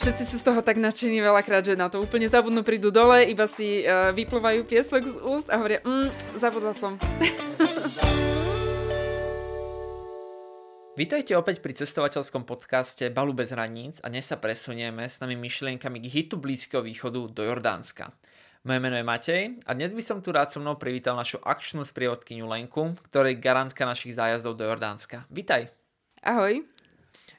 Všetci sú z toho tak nadšení veľakrát, že na to úplne zabudnú, prídu dole, iba si uh, vyplúvajú piesok z úst a hovoria, mm, zabudla som. Vítajte opäť pri cestovateľskom podcaste Balu bez hraníc a dnes sa presunieme s nami myšlienkami k hitu Blízkeho východu do Jordánska. Moje meno je Matej a dnes by som tu rád so mnou privítal našu akčnú sprievodkyňu Lenku, ktorej garantka našich zájazdov do Jordánska. Vítaj. Ahoj.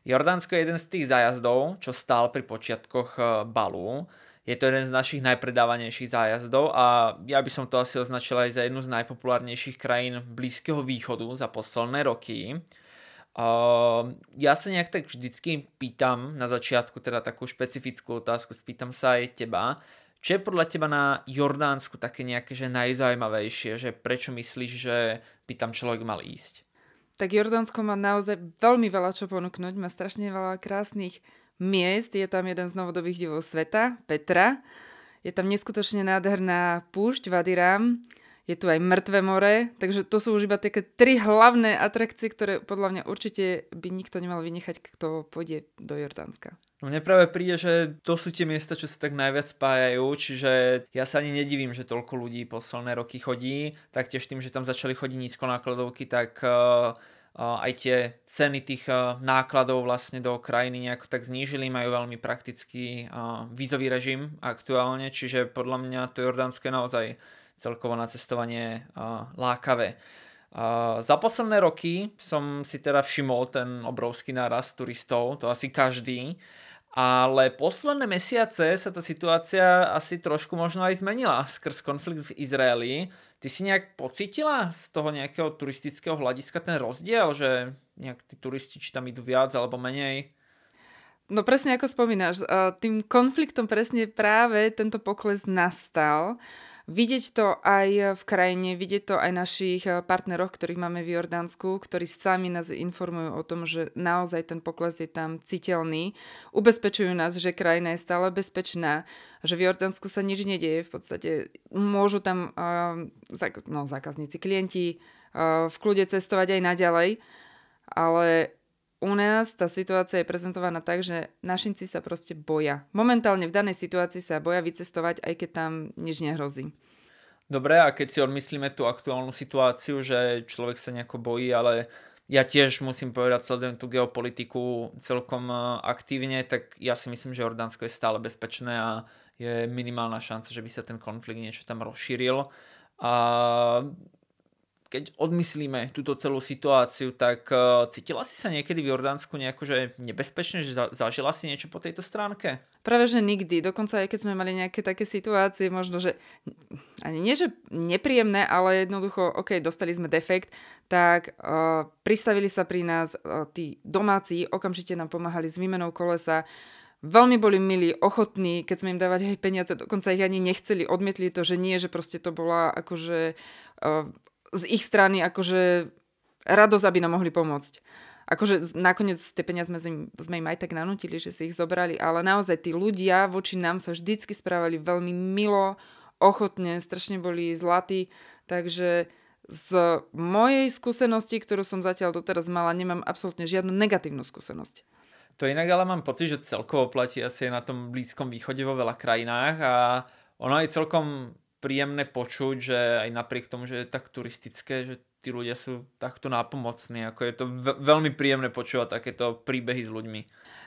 Jordánsko je jeden z tých zájazdov, čo stál pri počiatkoch eh, balu. Je to jeden z našich najpredávanejších zájazdov a ja by som to asi označil aj za jednu z najpopulárnejších krajín Blízkeho východu za posledné roky. Ja sa nejak tak vždycky pýtam na začiatku teda takú špecifickú otázku, spýtam sa aj teba, čo je podľa teba na Jordánsku také nejaké že najzaujímavejšie, že prečo myslíš, že by tam človek mal ísť? Tak Jordánsko má naozaj veľmi veľa čo ponúknuť, má strašne veľa krásnych miest, je tam jeden z novodobých divov sveta, Petra, je tam neskutočne nádherná púšť Vadiram, je tu aj mŕtve more, takže to sú už iba také tri hlavné atrakcie, ktoré podľa mňa určite by nikto nemal vynechať, kto pôjde do Jordánska. No mne práve príde, že to sú tie miesta, čo sa tak najviac spájajú, čiže ja sa ani nedivím, že toľko ľudí posledné roky chodí, taktiež tým, že tam začali chodiť nízkonákladovky, tak uh, uh, aj tie ceny tých nákladov vlastne do krajiny nejako tak znížili, majú veľmi praktický vízový režim aktuálne, čiže podľa mňa to Jordánske naozaj celkovo na cestovanie lákavé. Za posledné roky som si teda všimol ten obrovský nárast turistov, to asi každý, ale posledné mesiace sa tá situácia asi trošku možno aj zmenila skrz konflikt v Izraeli. Ty si nejak pocítila z toho nejakého turistického hľadiska ten rozdiel, že nejak tí turisti či tam idú viac alebo menej? No presne ako spomínaš, tým konfliktom presne práve tento pokles nastal. Vidieť to aj v krajine, vidieť to aj našich eh, partneroch, ktorých máme v Jordánsku, ktorí sami nás informujú o tom, že naozaj ten pokles je tam citeľný. Ubezpečujú nás, že krajina je stále bezpečná, že v Jordánsku sa nič nedieje. V podstate môžu tam uh, no, zákazníci, klienti uh, v kľude cestovať aj naďalej, ale u nás tá situácia je prezentovaná tak, že našinci sa proste boja. Momentálne v danej situácii sa boja vycestovať, aj keď tam nič nehrozí. Dobre, a keď si odmyslíme tú aktuálnu situáciu, že človek sa nejako bojí, ale ja tiež musím povedať, sledujem tú geopolitiku celkom e, aktívne, tak ja si myslím, že Jordánsko je stále bezpečné a je minimálna šanca, že by sa ten konflikt niečo tam rozšíril. A keď odmyslíme túto celú situáciu, tak uh, cítila si sa niekedy v Jordánsku nejako, že nebezpečne, že za, zažila si niečo po tejto stránke? Práve, že nikdy. Dokonca aj keď sme mali nejaké také situácie, možno, že ani nie, že nepríjemné, ale jednoducho, OK, dostali sme defekt, tak uh, pristavili sa pri nás uh, tí domáci, okamžite nám pomáhali s výmenou kolesa, Veľmi boli milí, ochotní, keď sme im dávať aj peniaze, dokonca ich ani nechceli, odmietli to, že nie, že proste to bola akože z ich strany akože radosť, aby nám mohli pomôcť. Akože nakoniec tie peniaze sme, sme im aj tak nanútili, že si ich zobrali, ale naozaj tí ľudia voči nám sa vždycky správali veľmi milo, ochotne, strašne boli zlatí, takže z mojej skúsenosti, ktorú som zatiaľ doteraz mala, nemám absolútne žiadnu negatívnu skúsenosť. To inak ale mám pocit, že celkovo platí asi na tom Blízkom východe vo veľa krajinách a ono je celkom príjemné počuť, že aj napriek tomu, že je tak turistické, že tí ľudia sú takto nápomocní. Ako je to veľmi príjemné počúvať takéto príbehy s ľuďmi.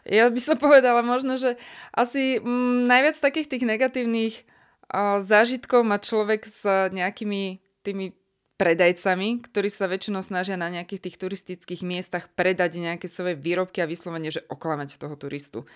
Ja by som povedala možno, že asi mm, najviac takých tých negatívnych uh, zážitkov má človek s nejakými tými predajcami, ktorí sa väčšinou snažia na nejakých tých turistických miestach predať nejaké svoje výrobky a vyslovene, že oklamať toho turistu.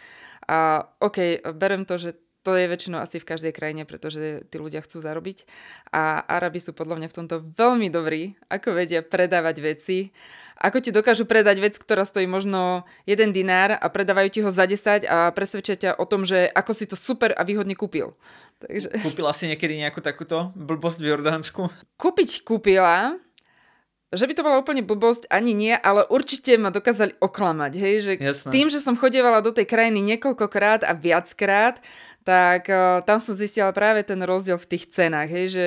A OK, berem to, že to je väčšinou asi v každej krajine, pretože tí ľudia chcú zarobiť. A Arabi sú podľa mňa v tomto veľmi dobrí, ako vedia predávať veci. Ako ti dokážu predať vec, ktorá stojí možno jeden dinár a predávajú ti ho za 10 a presvedčia ťa o tom, že ako si to super a výhodne kúpil. Takže... Kúpila si niekedy nejakú takúto blbosť v Jordánsku? Kúpiť kúpila, že by to bola úplne blbosť, ani nie, ale určite ma dokázali oklamať, hej, že Jasné. tým, že som chodievala do tej krajiny niekoľkokrát a viackrát, tak tam som zistila práve ten rozdiel v tých cenách, hej, že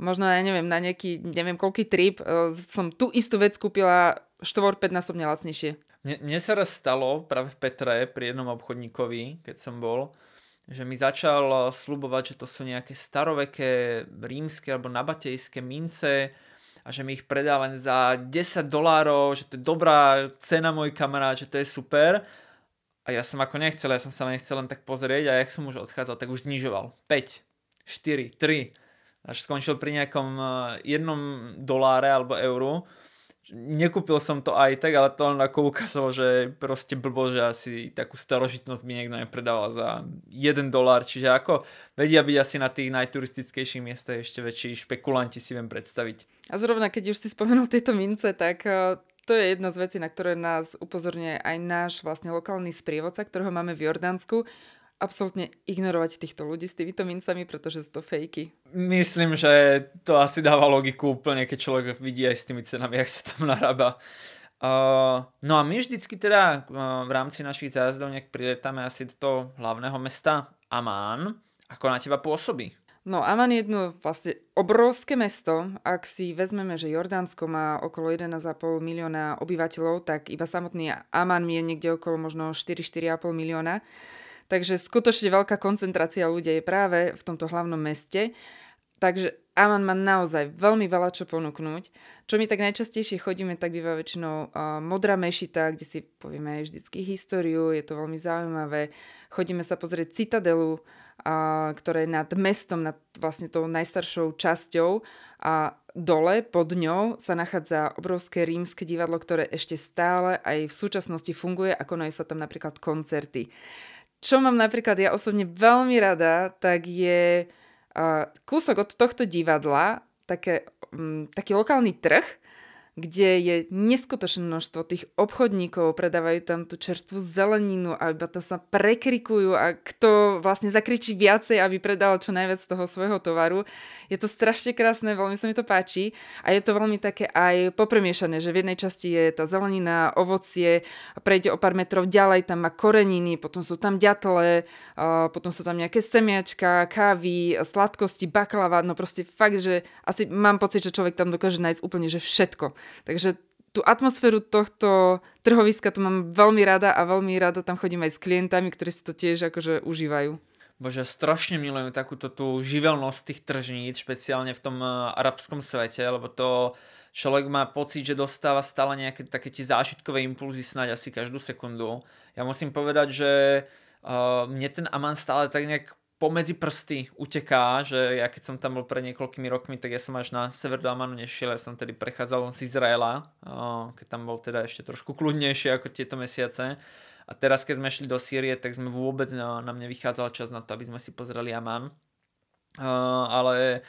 možno, ja neviem, na nejaký, neviem koľký trip som tú istú vec kúpila 4-5 násobne lacnejšie. Mne, mne sa raz stalo práve v Petre pri jednom obchodníkovi, keď som bol, že mi začal slubovať, že to sú nejaké staroveké rímske alebo nabatejské mince a že mi ich predá len za 10 dolárov, že to je dobrá cena môj kamarát, že to je super. A ja som ako nechcel, ja som sa nechcel len tak pozrieť a jak som už odchádzal, tak už znižoval. 5, 4, 3. Až skončil pri nejakom eh, jednom doláre alebo euru nekúpil som to aj tak, ale to len ako ukázalo, že proste blbo, že asi takú starožitnosť by niekto nepredával za 1 dolár, čiže ako vedia byť asi na tých najturistickejších miestach ešte väčší špekulanti si viem predstaviť. A zrovna keď už si spomenul tieto mince, tak eh, to je jedna z vecí, na ktoré nás upozorňuje aj náš vlastne lokálny sprievodca, ktorého máme v Jordánsku absolútne ignorovať týchto ľudí s týmito mincami, pretože sú to fejky. Myslím, že to asi dáva logiku úplne, keď človek vidí aj s tými cenami, jak sa tam narába. Uh, no a my vždycky teda uh, v rámci našich zájazdov nejak priletáme asi do toho hlavného mesta Amán. Ako na teba pôsobí? No Amán je jedno vlastne obrovské mesto. Ak si vezmeme, že Jordánsko má okolo 1,5 milióna obyvateľov, tak iba samotný Amán je niekde okolo možno 4-4,5 milióna. Takže skutočne veľká koncentrácia ľudí je práve v tomto hlavnom meste. Takže Aman má naozaj veľmi veľa čo ponúknuť. Čo my tak najčastejšie chodíme, tak býva väčšinou uh, modrá mešita, kde si povieme aj vždycky históriu, je to veľmi zaujímavé. Chodíme sa pozrieť Citadelu, uh, ktorá je nad mestom, nad vlastne tou najstaršou časťou a dole pod ňou sa nachádza obrovské rímske divadlo, ktoré ešte stále aj v súčasnosti funguje a konajú sa tam napríklad koncerty. Čo mám napríklad ja osobne veľmi rada, tak je uh, kúsok od tohto divadla, také, um, taký lokálny trh, kde je neskutočné množstvo tých obchodníkov, predávajú tam tú čerstvú zeleninu a iba tam sa prekrikujú a kto vlastne zakričí viacej, aby predal čo najviac toho svojho tovaru. Je to strašne krásne, veľmi sa mi to páči a je to veľmi také aj popremiešané, že v jednej časti je tá zelenina, ovocie, prejde o pár metrov ďalej, tam má koreniny, potom sú tam ďatle, potom sú tam nejaké semiačka, kávy, sladkosti, baklava, no proste fakt, že asi mám pocit, že človek tam dokáže nájsť úplne že všetko. Takže tú atmosféru tohto trhoviska tu mám veľmi rada a veľmi rada tam chodím aj s klientami, ktorí si to tiež akože užívajú. Bože, strašne milujem takúto tú živelnosť tých tržníc, špeciálne v tom uh, arabskom svete, lebo to človek má pocit, že dostáva stále nejaké také tie zážitkové impulzy snáď asi každú sekundu. Ja musím povedať, že uh, mne ten Aman stále tak nejak pomedzi prsty uteká, že ja keď som tam bol pred niekoľkými rokmi, tak ja som až na sever do Amanu nešiel, ja som tedy prechádzal z Izraela, keď tam bol teda ešte trošku kľudnejšie ako tieto mesiace. A teraz, keď sme šli do Sýrie, tak sme vôbec na, na mne vychádzal čas na to, aby sme si pozreli Aman. Ale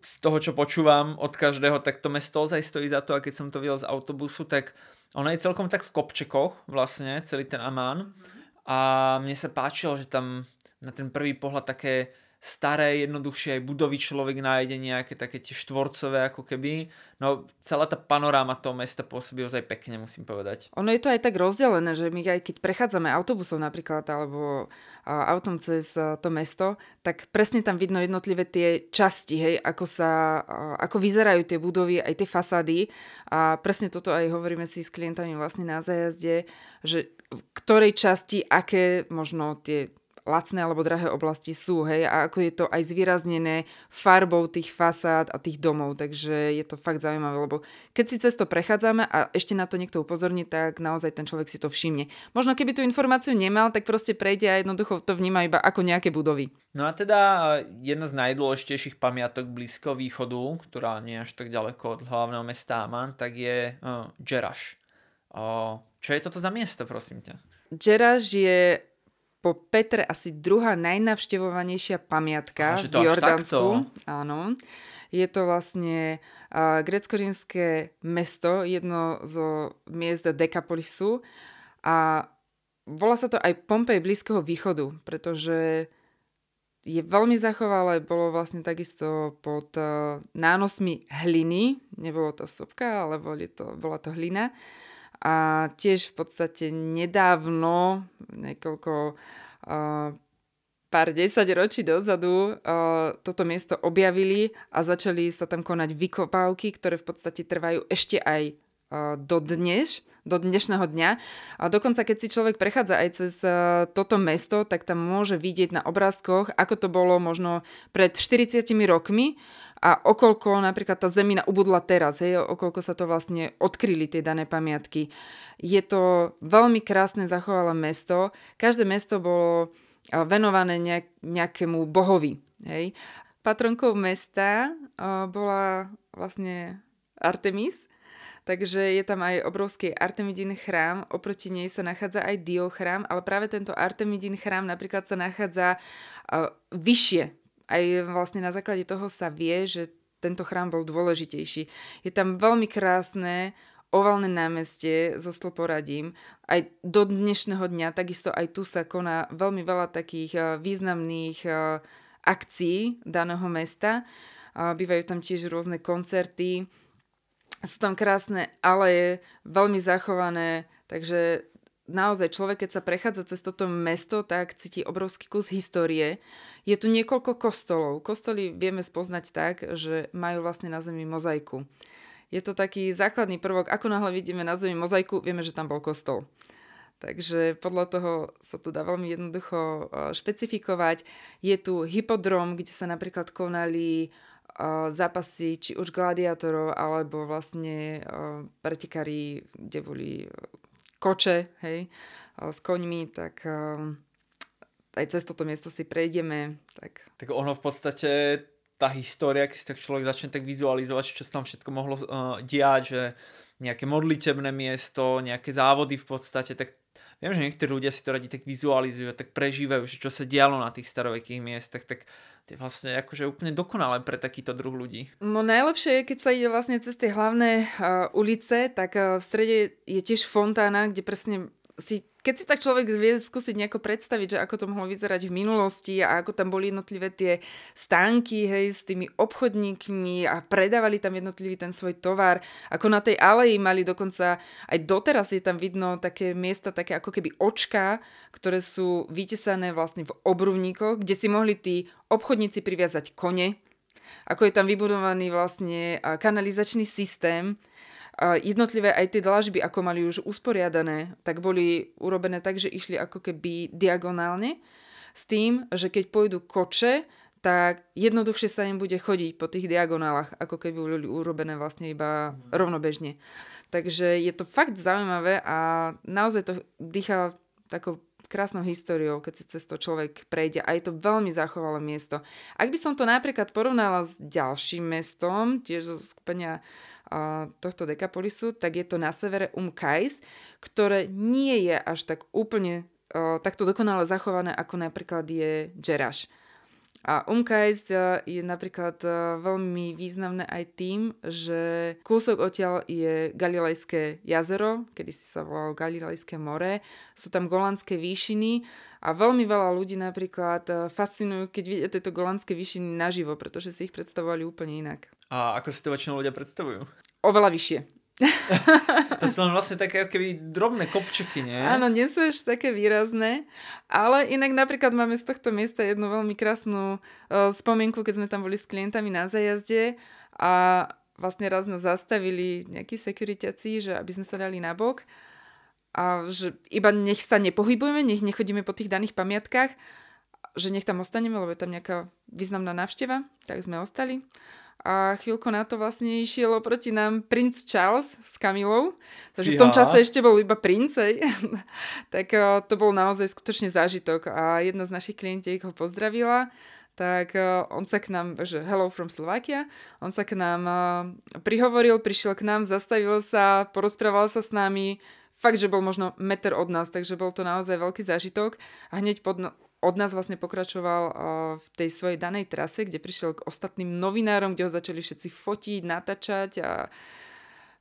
z toho, čo počúvam od každého, tak to mesto ozaj stojí za to a keď som to videl z autobusu, tak ono je celkom tak v kopčekoch vlastne, celý ten Amán. A mne sa páčilo, že tam na ten prvý pohľad také staré, jednoduchšie aj budovy človek nájde nejaké také tie štvorcové ako keby. No celá tá panoráma toho mesta pôsobí ozaj pekne, musím povedať. Ono je to aj tak rozdelené, že my aj keď prechádzame autobusom napríklad alebo autom cez to mesto, tak presne tam vidno jednotlivé tie časti, hej, ako sa, ako vyzerajú tie budovy, aj tie fasády. A presne toto aj hovoríme si s klientami vlastne na zajazde, že v ktorej časti, aké možno tie lacné alebo drahé oblasti sú, hej, a ako je to aj zvýraznené farbou tých fasád a tých domov, takže je to fakt zaujímavé, lebo keď si cez to prechádzame a ešte na to niekto upozorní, tak naozaj ten človek si to všimne. Možno keby tú informáciu nemal, tak proste prejde a jednoducho to vníma iba ako nejaké budovy. No a teda jedna z najdôležitejších pamiatok Blízkoho východu, ktorá nie až tak ďaleko od hlavného mesta Aman, tak je uh, Džeraš. Uh, čo je toto za miesto, prosím ťa? Džeraš je po Petre asi druhá najnavštevovanejšia pamiatka Aha, v Jordánsku. Áno. Je to vlastne uh, grecko-rímske mesto, jedno zo miest Dekapolisu a volá sa to aj Pompej Blízkeho východu, pretože je veľmi zachovalé, bolo vlastne takisto pod uh, nánosmi hliny, nebolo to sopka, ale boli to, bola to hlina. A tiež v podstate nedávno, niekoľko uh, pár desať ročí dozadu uh, toto miesto objavili a začali sa tam konať vykopávky, ktoré v podstate trvajú ešte aj do dnes, do dnešného dňa. A dokonca, keď si človek prechádza aj cez toto mesto, tak tam môže vidieť na obrázkoch, ako to bolo možno pred 40 rokmi a okolko napríklad tá zemina ubudla teraz, hej, okolko sa to vlastne odkryli tie dané pamiatky. Je to veľmi krásne zachovalé mesto. Každé mesto bolo venované nejak, nejakému bohovi. Hej. Patronkou mesta bola vlastne Artemis, Takže je tam aj obrovský Artemidin chrám, oproti nej sa nachádza aj Dio chrám, ale práve tento Artemidin chrám napríklad sa nachádza vyššie. Aj vlastne na základe toho sa vie, že tento chrám bol dôležitejší. Je tam veľmi krásne ovalné námestie so stĺporadím. Aj do dnešného dňa, takisto aj tu sa koná veľmi veľa takých uh, významných uh, akcií daného mesta. Bývajú tam tiež rôzne koncerty, sú tam krásne aleje, veľmi zachované, takže naozaj človek, keď sa prechádza cez toto mesto, tak cíti obrovský kus histórie. Je tu niekoľko kostolov. Kostoly vieme spoznať tak, že majú vlastne na zemi mozaiku. Je to taký základný prvok. Ako náhle vidíme na zemi mozaiku, vieme, že tam bol kostol. Takže podľa toho sa to dá veľmi jednoducho e, špecifikovať. Je tu hypodrom, kde sa napríklad konali zápasy či už gladiátorov alebo vlastne pretekári, kde boli koče, hej, s koňmi, tak aj cez toto miesto si prejdeme. Tak, tak ono v podstate tá história, keď si tak človek začne tak vizualizovať, čo sa tam všetko mohlo uh, diať, že nejaké modlitebné miesto, nejaké závody v podstate, tak viem, že niektorí ľudia si to radi tak vizualizujú, tak prežívajú, že čo sa dialo na tých starovekých miestach, tak je vlastne akože úplne dokonalé pre takýto druh ľudí. No najlepšie je, keď sa ide vlastne cez tie hlavné uh, ulice, tak uh, v strede je tiež fontána, kde presne si keď si tak človek vie skúsiť nejako predstaviť, že ako to mohlo vyzerať v minulosti a ako tam boli jednotlivé tie stánky, hej, s tými obchodníkmi a predávali tam jednotlivý ten svoj tovar, ako na tej aleji mali dokonca, aj doteraz je tam vidno také miesta, také ako keby očka, ktoré sú vytesané vlastne v obruvníkoch, kde si mohli tí obchodníci priviazať kone, ako je tam vybudovaný vlastne kanalizačný systém, jednotlivé aj tie dlažby, ako mali už usporiadané, tak boli urobené tak, že išli ako keby diagonálne, s tým, že keď pôjdu koče, tak jednoduchšie sa im bude chodiť po tých diagonálach, ako keby boli urobené vlastne iba rovnobežne. Takže je to fakt zaujímavé a naozaj to dýcha takou krásnou históriou, keď si cez to človek prejde a je to veľmi zachovalé miesto. Ak by som to napríklad porovnala s ďalším mestom, tiež zo skupenia tohto Dekapolisu, tak je to na severe Umkais, ktoré nie je až tak úplne takto dokonale zachované, ako napríklad je Džeraš. A Umkajs je napríklad veľmi významné aj tým, že kúsok odtiaľ je Galilejské jazero, kedy si sa volalo Galilejské more, sú tam golandské výšiny a veľmi veľa ľudí napríklad fascinujú, keď vidia tieto golandské výšiny naživo, pretože si ich predstavovali úplne inak. A ako si to väčšinou ľudia predstavujú? Oveľa vyššie. To sú len vlastne také keby drobné kopčeky, nie? Áno, nie sú až také výrazné, ale inak napríklad máme z tohto miesta jednu veľmi krásnu uh, spomienku, keď sme tam boli s klientami na zajazde a vlastne raz nás zastavili nejakí sekuritiaci, že aby sme sa dali na bok a že iba nech sa nepohybujeme, nech nechodíme po tých daných pamiatkách, že nech tam ostaneme, lebo je tam nejaká významná návšteva, tak sme ostali a chvíľku na to vlastne išiel oproti nám princ Charles s Kamilou, takže v tom čase ešte bol iba princej, tak uh, to bol naozaj skutočne zážitok. A jedna z našich klientiek ho pozdravila, tak uh, on sa k nám, že hello from Slovakia, on sa k nám uh, prihovoril, prišiel k nám, zastavil sa, porozprával sa s nami, fakt, že bol možno meter od nás, takže bol to naozaj veľký zážitok. A hneď pod, no, od nás vlastne pokračoval v tej svojej danej trase, kde prišiel k ostatným novinárom, kde ho začali všetci fotiť, natáčať a,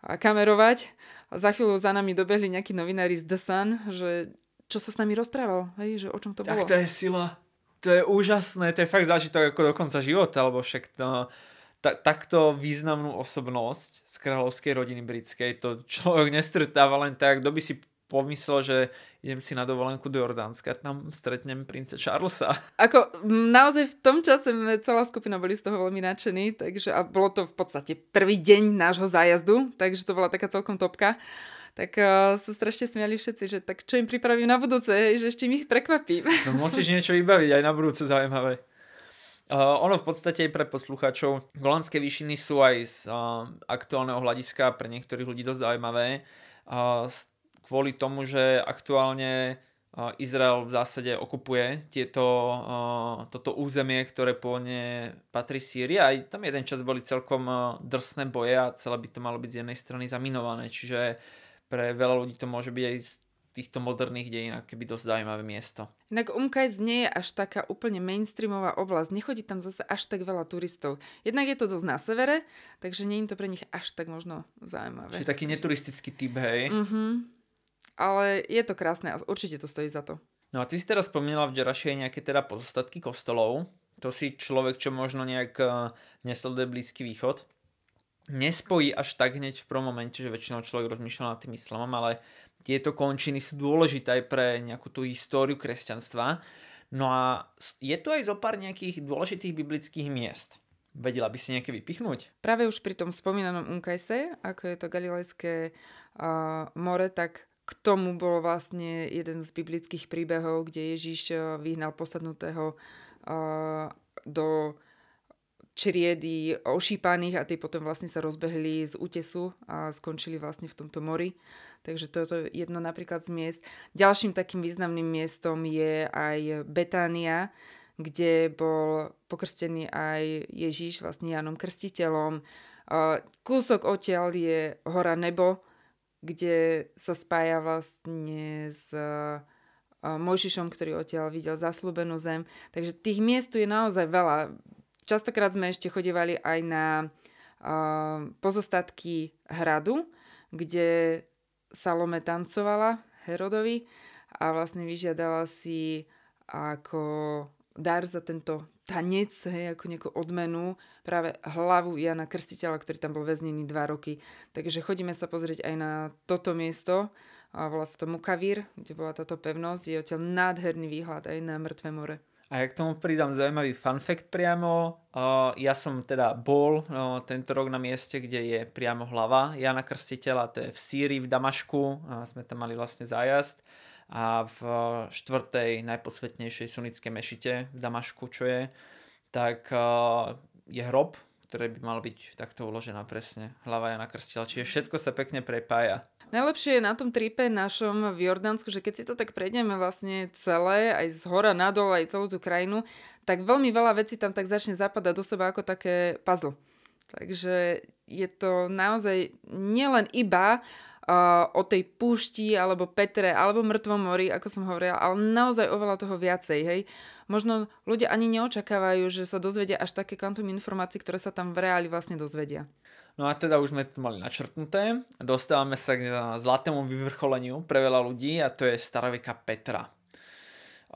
a kamerovať. A za chvíľu za nami dobehli nejakí novinári z The Sun, že čo sa s nami rozprával, hej, že o čom to bolo. Tak to je sila. To je úžasné, to je fakt zážitok ako do konca života, lebo však to, ta, takto významnú osobnosť z kráľovskej rodiny britskej to človek nestretáva len tak, kto by si pomyslel, že idem si na dovolenku do Jordánska, tam stretnem prince Charlesa. Ako naozaj v tom čase celá skupina boli z toho veľmi nadšení, takže a bolo to v podstate prvý deň nášho zájazdu, takže to bola taká celkom topka tak uh, sú strašne smiali všetci, že tak čo im pripravím na budúce, že ešte mi ich prekvapím. No musíš niečo vybaviť aj na budúce zaujímavé. Uh, ono v podstate aj pre poslucháčov, Golandské výšiny sú aj z uh, aktuálneho hľadiska pre niektorých ľudí dosť zaujímavé. Uh, kvôli tomu, že aktuálne Izrael v zásade okupuje tieto, toto územie, ktoré pôvodne patrí Sýrii. Aj tam jeden čas boli celkom drsné boje a celé by to malo byť z jednej strany zaminované. Čiže pre veľa ľudí to môže byť aj z týchto moderných dejín keby dosť zaujímavé miesto. Inak Umkajs nie je až taká úplne mainstreamová oblasť. Nechodí tam zase až tak veľa turistov. Jednak je to dosť na severe, takže nie je to pre nich až tak možno zaujímavé. Čiže taký neturistický typ, hej? Uh-huh. Ale je to krásne a určite to stojí za to. No a ty si teraz spomínala v Džerašie nejaké teda pozostatky kostolov. To si človek, čo možno nejak uh, nesleduje Blízky východ nespojí až tak hneď v prvom momente, že väčšinou človek rozmýšľa nad tým islamom, ale tieto končiny sú dôležité aj pre nejakú tú históriu kresťanstva. No a je tu aj zo pár nejakých dôležitých biblických miest. Vedela by si nejaké vypichnúť? Práve už pri tom spomínanom Unkajse, ako je to Galilejské uh, more, tak k tomu bol vlastne jeden z biblických príbehov, kde Ježiš vyhnal posadnutého uh, do čriedy ošípaných a tí potom vlastne sa rozbehli z útesu a skončili vlastne v tomto mori. Takže toto je jedno napríklad z miest. Ďalším takým významným miestom je aj Betánia, kde bol pokrstený aj Ježíš vlastne Janom Krstiteľom. Kúsok odtiaľ je hora Nebo, kde sa spája vlastne s Mojžišom, ktorý odtiaľ videl zaslúbenú zem. Takže tých miest tu je naozaj veľa. Častokrát sme ešte chodívali aj na uh, pozostatky hradu, kde Salome tancovala Herodovi a vlastne vyžiadala si ako dar za tento tanec, hej, ako nejakú odmenu, práve hlavu Jana Krstiteľa, ktorý tam bol väznený dva roky. Takže chodíme sa pozrieť aj na toto miesto, a volá sa to Mukavír, kde bola táto pevnosť, je odtiaľ nádherný výhľad aj na Mŕtve more. A ja k tomu pridám zaujímavý fun fact priamo. Ja som teda bol tento rok na mieste, kde je priamo hlava Jana Krstiteľa, to je v Sýrii, v Damašku. Sme tam mali vlastne zájazd. A v štvrtej najposvetnejšej sunnickej mešite v Damašku, čo je, tak uh, je hrob, ktoré by mal byť takto uložená presne. Hlava Jana Krstiteľa. Čiže všetko sa pekne prepája. Najlepšie je na tom tripe našom v Jordánsku, že keď si to tak prejdeme vlastne celé, aj z hora nadol, aj celú tú krajinu, tak veľmi veľa vecí tam tak začne zapadať do seba ako také puzzle. Takže je to naozaj nielen iba uh, o tej púšti, alebo Petre, alebo mŕtvom mori, ako som hovorila, ale naozaj oveľa toho viacej, hej. Možno ľudia ani neočakávajú, že sa dozvedia až také kvantum informácií, ktoré sa tam v reáli vlastne dozvedia. No a teda už sme to mali načrtnuté. Dostávame sa k zlatému vyvrcholeniu pre veľa ľudí a to je staroveka Petra.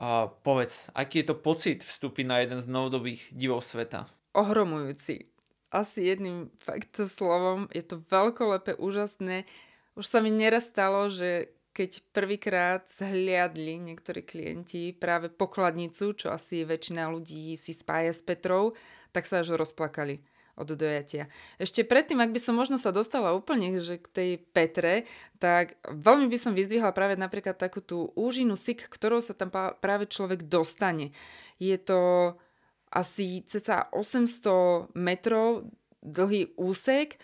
A povedz, aký je to pocit vstúpiť na jeden z novodobých divov sveta? Ohromujúci. Asi jedným fakt slovom. Je to veľkolepé, úžasné. Už sa mi neraz stalo, že keď prvýkrát zhliadli niektorí klienti práve pokladnicu, čo asi väčšina ľudí si spája s Petrou, tak sa až rozplakali od dojatia. Ešte predtým, ak by som možno sa dostala úplne že k tej Petre, tak veľmi by som vyzdvihla práve napríklad takú tú úžinu sik, ktorou sa tam práve človek dostane. Je to asi cca 800 metrov dlhý úsek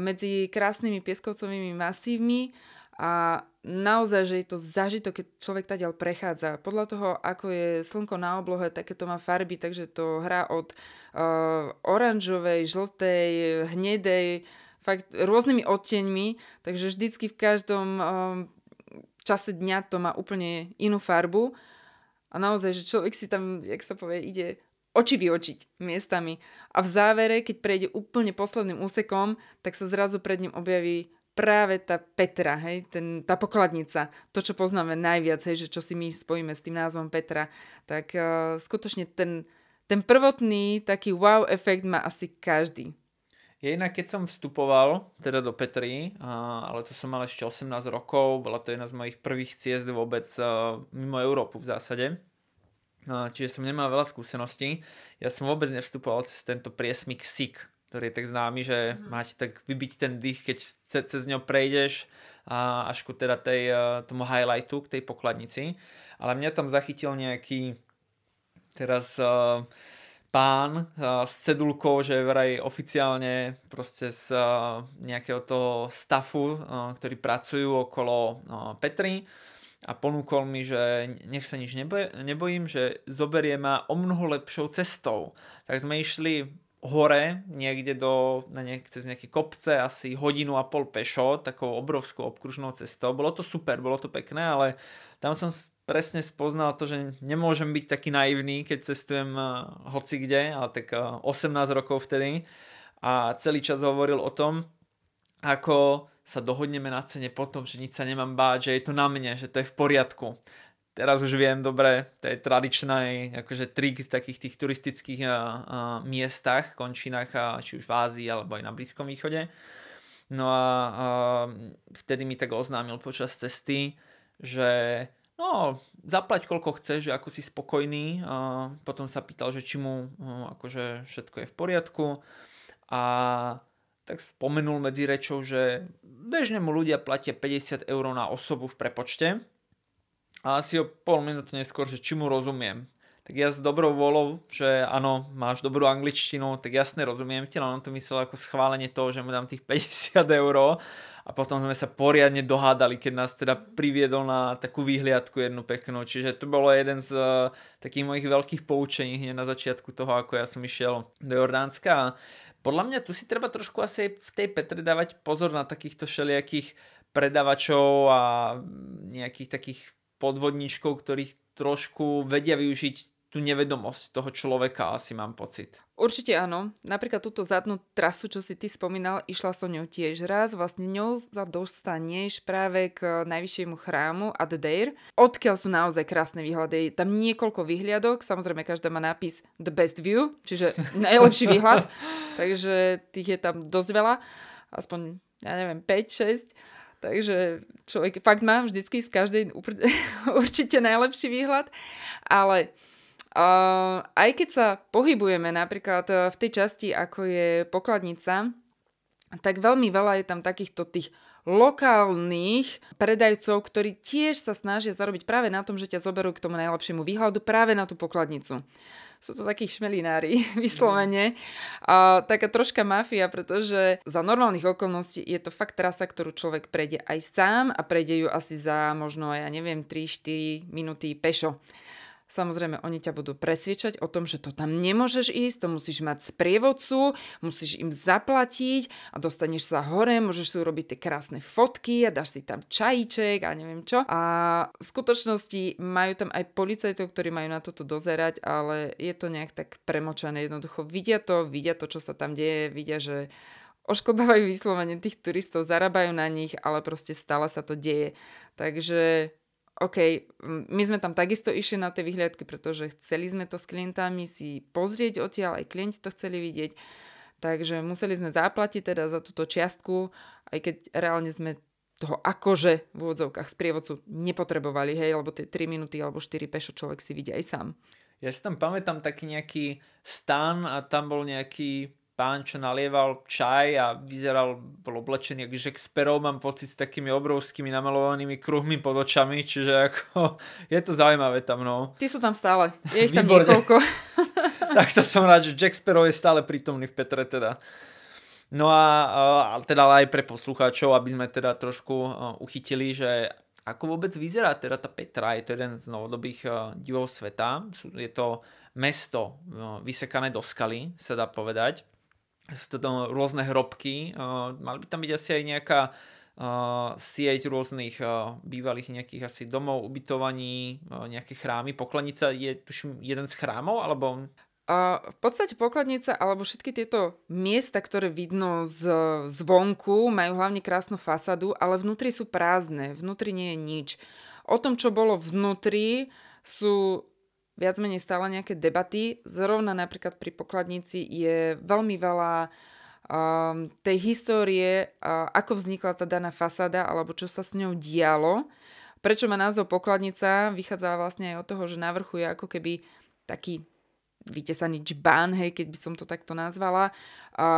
medzi krásnymi pieskovcovými masívmi a naozaj, že je to zažitok, keď človek tadiaľ prechádza. Podľa toho, ako je slnko na oblohe, také to má farby, takže to hrá od uh, oranžovej, žltej, hnedej, fakt rôznymi odteňmi, takže vždycky v každom um, čase dňa to má úplne inú farbu. A naozaj, že človek si tam, jak sa povie, ide oči vyočiť miestami. A v závere, keď prejde úplne posledným úsekom, tak sa zrazu pred ním objaví práve tá Petra, hej, ten, tá pokladnica, to, čo poznáme najviac, hej, že čo si my spojíme s tým názvom Petra, tak uh, skutočne ten, ten prvotný taký wow efekt má asi každý. Ja inak keď som vstupoval teda do Petry, ale to som mal ešte 18 rokov, bola to jedna z mojich prvých ciest vôbec mimo Európu v zásade. Čiže som nemal veľa skúseností. Ja som vôbec nevstupoval cez tento priesmik SIK, ktorý je tak známy, že mm. máte tak vybiť ten dých, keď cez ňo prejdeš až ku teda tej, tomu highlightu, k tej pokladnici. Ale mňa tam zachytil nejaký teraz uh, pán s cedulkou, že vraj oficiálne proste z nejakého toho stafu, ktorí pracujú okolo Petry a ponúkol mi, že nech sa nič nebojím, že zoberie ma o mnoho lepšou cestou. Tak sme išli hore, niekde do, na niek- cez nejaké kopce, asi hodinu a pol pešo, takou obrovskou obkružnou cestou. Bolo to super, bolo to pekné, ale tam som presne spoznal to, že nemôžem byť taký naivný, keď cestujem uh, hoci kde, ale tak uh, eh, 18 rokov vtedy a celý čas hovoril o tom, ako sa dohodneme na cene potom, že nič sa nemám báť, že je to na mne, že to je v poriadku. Teraz už viem, dobre, to je tradičný akože trik v takých tých turistických uh, uh, miestach, končinách, uh, či už v Ázii alebo aj na Blízkom východe. No a uh, vtedy mi tak oznámil počas cesty, že no, zaplať koľko chceš, že ako si spokojný. A potom sa pýtal, že či mu no, akože všetko je v poriadku. A tak spomenul medzi rečou, že bežne mu ľudia platia 50 eur na osobu v prepočte. A asi o pol minúty neskôr, že či mu rozumiem. Tak ja s dobrou volou, že áno, máš dobrú angličtinu, tak jasne rozumiem ti, len on to myslel ako schválenie toho, že mu dám tých 50 eur a potom sme sa poriadne dohádali, keď nás teda priviedol na takú výhliadku jednu peknú. Čiže to bolo jeden z uh, takých mojich veľkých poučení hneď na začiatku toho, ako ja som išiel do Jordánska. Podľa mňa tu si treba trošku asi v tej Petre dávať pozor na takýchto všelijakých predavačov a nejakých takých podvodníčkov, ktorých trošku vedia využiť tú nevedomosť toho človeka, asi mám pocit. Určite áno. Napríklad túto zadnú trasu, čo si ty spomínal, išla som ňou tiež raz. Vlastne ňou sa dostaneš práve k najvyššiemu chrámu Ad Deir, odkiaľ sú naozaj krásne výhľady. Tam niekoľko výhľadok, samozrejme každá má nápis The Best View, čiže najlepší výhľad. Takže tých je tam dosť veľa. Aspoň, ja neviem, 5, 6. Takže človek fakt má vždycky z každej určite najlepší výhľad. Ale Aj keď sa pohybujeme napríklad e, v tej časti, ako je pokladnica, tak veľmi veľa je tam takýchto tých lokálnych predajcov, ktorí tiež sa snažia zarobiť práve na tom, že ťa zoberú k tomu najlepšiemu výhľadu práve na tú pokladnicu. Sú to takí šmelinári, vyslovene. A taká troška mafia, pretože za normálnych okolností je to fakt trasa, ktorú človek prejde aj sám a prejde ju asi za možno, ja neviem, 3-4 minúty pešo. Samozrejme, oni ťa budú presviečať o tom, že to tam nemôžeš ísť, to musíš mať sprievodcu, musíš im zaplatiť a dostaneš sa hore, môžeš si urobiť tie krásne fotky a dáš si tam čajíček a neviem čo. A v skutočnosti majú tam aj policajtov, ktorí majú na toto dozerať, ale je to nejak tak premočané. Jednoducho vidia to, vidia to, čo sa tam deje, vidia, že ošklbávajú vyslovene tých turistov, zarábajú na nich, ale proste stále sa to deje. Takže OK, my sme tam takisto išli na tie vyhliadky, pretože chceli sme to s klientami si pozrieť odtiaľ, aj klienti to chceli vidieť. Takže museli sme zaplatiť teda za túto čiastku, aj keď reálne sme toho akože v úvodzovkách sprievodcu nepotrebovali, hej, lebo tie 3 minúty alebo 4 pešo človek si vidí aj sám. Ja si tam pamätám taký nejaký stan a tam bol nejaký pán, čo nalieval čaj a vyzeral, bol oblečený ako Jack Sparrow, mám pocit s takými obrovskými namalovanými kruhmi pod očami, čiže ako, je to zaujímavé tam, no. Ty sú tam stále, je ich tam niekoľko. tak to som rád, že Jack Sparrow je stále prítomný v Petre teda. No a, a teda aj pre poslucháčov, aby sme teda trošku uchytili, že ako vôbec vyzerá teda tá Petra, je to jeden z novodobých divov sveta, je to mesto vysekané do skaly, sa dá povedať sú to rôzne hrobky. Uh, mali by tam byť asi aj nejaká uh, sieť rôznych uh, bývalých nejakých asi domov, ubytovaní, uh, nejaké chrámy. Pokladnica je tuším jeden z chrámov, alebo... A v podstate pokladnica alebo všetky tieto miesta, ktoré vidno z, zvonku, majú hlavne krásnu fasadu, ale vnútri sú prázdne, vnútri nie je nič. O tom, čo bolo vnútri, sú viac menej stále nejaké debaty. Zrovna napríklad pri pokladnici je veľmi veľa um, tej histórie, uh, ako vznikla tá daná fasáda, alebo čo sa s ňou dialo. Prečo má názov pokladnica? Vychádza vlastne aj od toho, že na vrchu je ako keby taký vytesaný čbán, hej, keď by som to takto nazvala. A,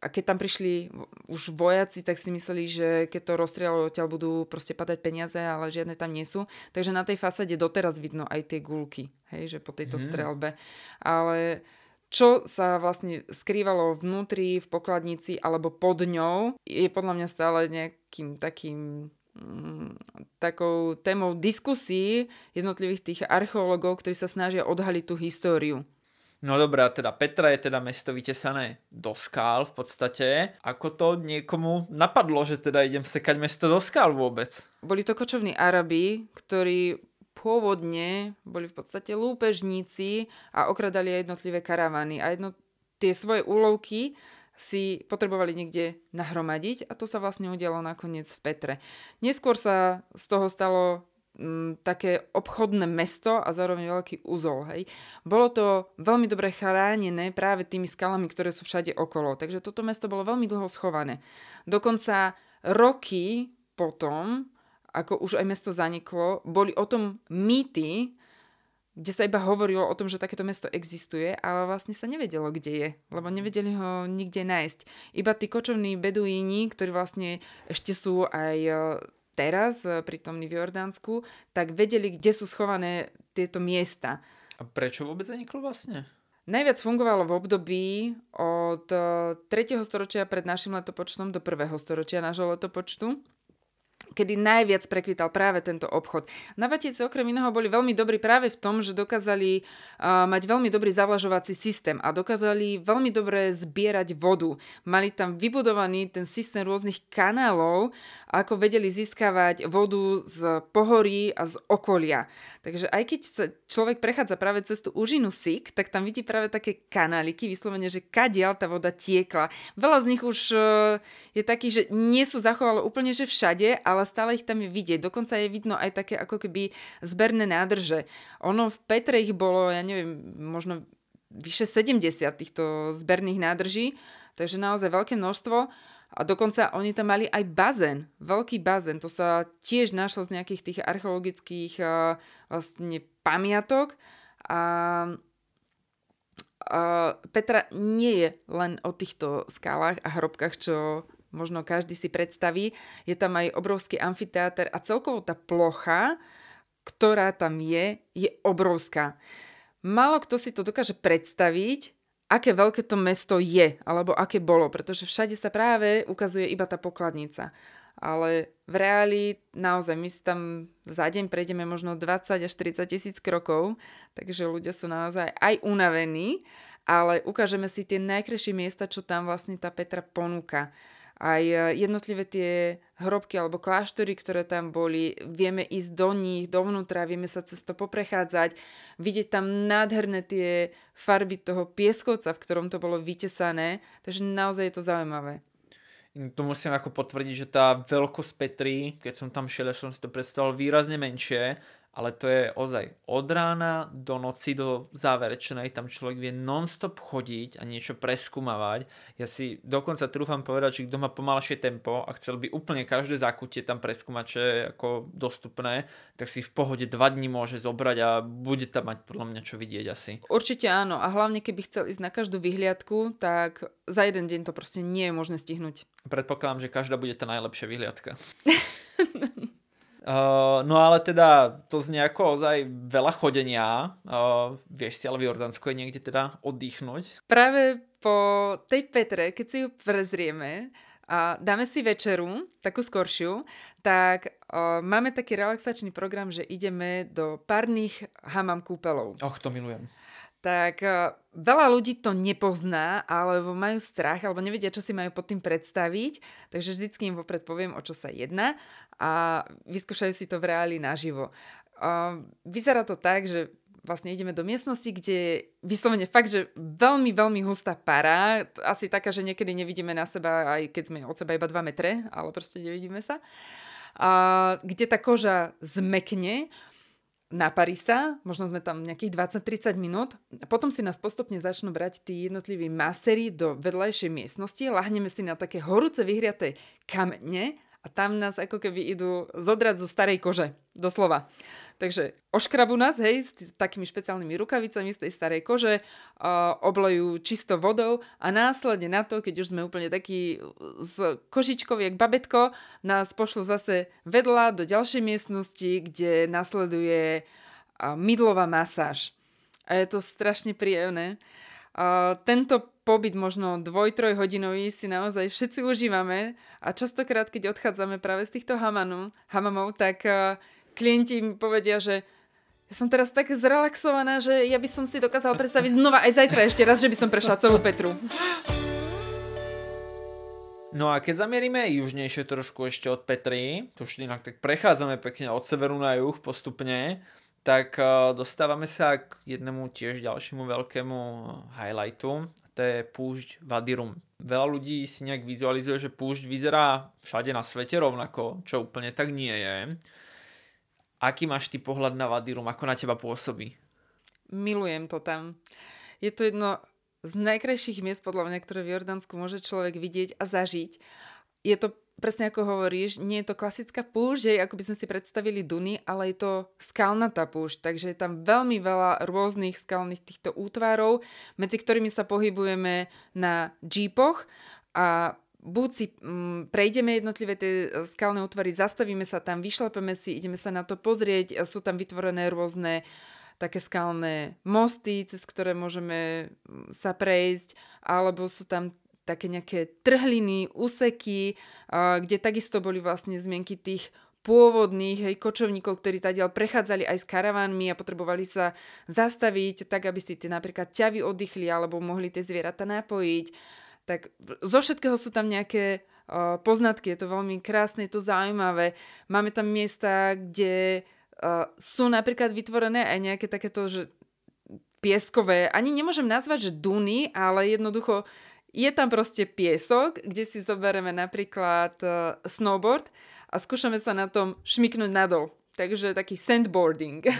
a keď tam prišli už vojaci, tak si mysleli, že keď to rozstrieľajú, odtiaľ budú proste padať peniaze, ale žiadne tam nie sú. Takže na tej fasade doteraz vidno aj tie gulky, hej, že po tejto mm. strelbe. Ale čo sa vlastne skrývalo vnútri, v pokladnici alebo pod ňou, je podľa mňa stále nejakým takým mm, takou témou diskusí jednotlivých tých archeológov, ktorí sa snažia odhaliť tú históriu. No dobrá, teda Petra je teda mesto vytesané do skál v podstate. Ako to niekomu napadlo, že teda idem sekať mesto do skál vôbec? Boli to kočovní Arabi, ktorí pôvodne boli v podstate lúpežníci a okradali aj jednotlivé karavany. A jedno, tie svoje úlovky si potrebovali niekde nahromadiť a to sa vlastne udialo nakoniec v Petre. Neskôr sa z toho stalo také obchodné mesto a zároveň veľký úzol. Hej. Bolo to veľmi dobre chránené práve tými skalami, ktoré sú všade okolo. Takže toto mesto bolo veľmi dlho schované. Dokonca roky potom, ako už aj mesto zaniklo, boli o tom mýty, kde sa iba hovorilo o tom, že takéto mesto existuje, ale vlastne sa nevedelo, kde je, lebo nevedeli ho nikde nájsť. Iba tí kočovní beduíni, ktorí vlastne ešte sú aj teraz e, prítomní v Jordánsku, tak vedeli, kde sú schované tieto miesta. A prečo vôbec zaniklo vlastne? Najviac fungovalo v období od 3. E, storočia pred našim letopočtom do 1. storočia nášho letopočtu kedy najviac prekvital práve tento obchod. Navatice okrem iného boli veľmi dobrí práve v tom, že dokázali uh, mať veľmi dobrý zavlažovací systém a dokázali veľmi dobre zbierať vodu. Mali tam vybudovaný ten systém rôznych kanálov, ako vedeli získavať vodu z pohorí a z okolia. Takže aj keď sa človek prechádza práve cez tú užinu Sik, tak tam vidí práve také kanáliky, vyslovene, že kadiaľ tá voda tiekla. Veľa z nich už uh, je taký, že nie sú zachovalo úplne, že všade, ale stále ich tam je vidieť. Dokonca je vidno aj také ako keby zberné nádrže. Ono v Petre ich bolo, ja neviem, možno vyše 70 týchto zberných nádrží, takže naozaj veľké množstvo. A dokonca oni tam mali aj bazén, veľký bazén. To sa tiež našlo z nejakých tých archeologických uh, vlastne pamiatok. A uh, Petra nie je len o týchto skálach a hrobkách, čo možno každý si predstaví. Je tam aj obrovský amfiteáter a celkovo tá plocha, ktorá tam je, je obrovská. Málo kto si to dokáže predstaviť, aké veľké to mesto je, alebo aké bolo, pretože všade sa práve ukazuje iba tá pokladnica. Ale v reáli naozaj my si tam za deň prejdeme možno 20 až 30 tisíc krokov, takže ľudia sú naozaj aj unavení, ale ukážeme si tie najkrajšie miesta, čo tam vlastne tá Petra ponúka aj e, jednotlivé tie hrobky alebo kláštory, ktoré tam boli, vieme ísť do nich, dovnútra, vieme sa cez to poprechádzať, vidieť tam nádherné tie farby toho pieskovca, v ktorom to bolo vytesané, takže naozaj je to zaujímavé. Tu musím ako potvrdiť, že tá veľkosť Petry, keď som tam šiel, som si to predstavoval výrazne menšie ale to je ozaj od rána do noci do záverečnej, tam človek vie non-stop chodiť a niečo preskúmavať. Ja si dokonca trúfam povedať, že kto má pomalšie tempo a chcel by úplne každé zákutie tam preskúmať, čo je ako dostupné, tak si v pohode dva dní môže zobrať a bude tam mať podľa mňa čo vidieť asi. Určite áno a hlavne keby chcel ísť na každú vyhliadku, tak za jeden deň to proste nie je možné stihnúť. Predpokladám, že každá bude tá najlepšia vyhliadka. Uh, no ale teda to znie ako ozaj veľa chodenia. Uh, vieš si ale v Jordánsku je niekde teda oddychnúť? Práve po tej Petre, keď si ju prezrieme a dáme si večeru, takú skoršiu, tak uh, máme taký relaxačný program, že ideme do párnych hamam kúpelov. Och, to milujem tak uh, veľa ľudí to nepozná, alebo majú strach, alebo nevedia, čo si majú pod tým predstaviť, takže vždycky im vopred poviem, o čo sa jedná a vyskúšajú si to v reáli naživo. Vyzerá to tak, že vlastne ideme do miestnosti, kde je vyslovene fakt, že veľmi, veľmi hustá para, asi taká, že niekedy nevidíme na seba, aj keď sme od seba iba 2 metre, ale proste nevidíme sa, a, kde tá koža zmekne, naparí sa, možno sme tam nejakých 20-30 minút, potom si nás postupne začnú brať tí jednotliví masery do vedľajšej miestnosti, lahneme si na také horúce vyhriaté kamene a tam nás ako keby idú zodrať zo starej kože, doslova. Takže oškrabu nás, hej, s takými špeciálnymi rukavicami z tej starej kože, uh, oblojú čisto vodou a následne na to, keď už sme úplne takí z kožičkov, jak babetko, nás pošlo zase vedľa do ďalšej miestnosti, kde nasleduje uh, mydlová masáž. A je to strašne príjemné. Uh, tento pobyt možno dvoj, troj hodinový si naozaj všetci užívame a častokrát, keď odchádzame práve z týchto hamanu, hamamov, tak uh, klienti mi povedia, že ja som teraz tak zrelaxovaná, že ja by som si dokázala predstaviť znova aj zajtra ešte raz, že by som prešla celú Petru. No a keď zamierime južnejšie trošku ešte od Petry, to už inak tak prechádzame pekne od severu na juh postupne, tak uh, dostávame sa k jednému tiež ďalšiemu veľkému highlightu, to je púšť Vadirum. Veľa ľudí si nejak vizualizuje, že púšť vyzerá všade na svete rovnako, čo úplne tak nie je. Aký máš ty pohľad na Vadirum? Ako na teba pôsobí? Milujem to tam. Je to jedno z najkrajších miest, podľa mňa, ktoré v Jordánsku môže človek vidieť a zažiť. Je to presne ako hovoríš, nie je to klasická púšť, ako by sme si predstavili Duny, ale je to skalnatá púšť, takže je tam veľmi veľa rôznych skalných týchto útvarov, medzi ktorými sa pohybujeme na jeepoch a buď si mm, prejdeme jednotlivé tie e, skalné útvary, zastavíme sa tam, vyšlepeme si, ideme sa na to pozrieť, sú tam vytvorené rôzne také skalné mosty, cez ktoré môžeme mm, sa prejsť, alebo sú tam také nejaké trhliny, úseky, kde takisto boli vlastne zmienky tých pôvodných hej, kočovníkov, ktorí tadiaľ prechádzali aj s karavánmi a potrebovali sa zastaviť tak, aby si tie napríklad ťavy oddychli alebo mohli tie zvieratá napojiť tak zo všetkého sú tam nejaké uh, poznatky, je to veľmi krásne, je to zaujímavé. Máme tam miesta, kde uh, sú napríklad vytvorené aj nejaké takéto, že pieskové, ani nemôžem nazvať, že duny, ale jednoducho je tam proste piesok, kde si zoberieme napríklad uh, snowboard a skúšame sa na tom šmiknúť nadol. Takže taký sandboarding.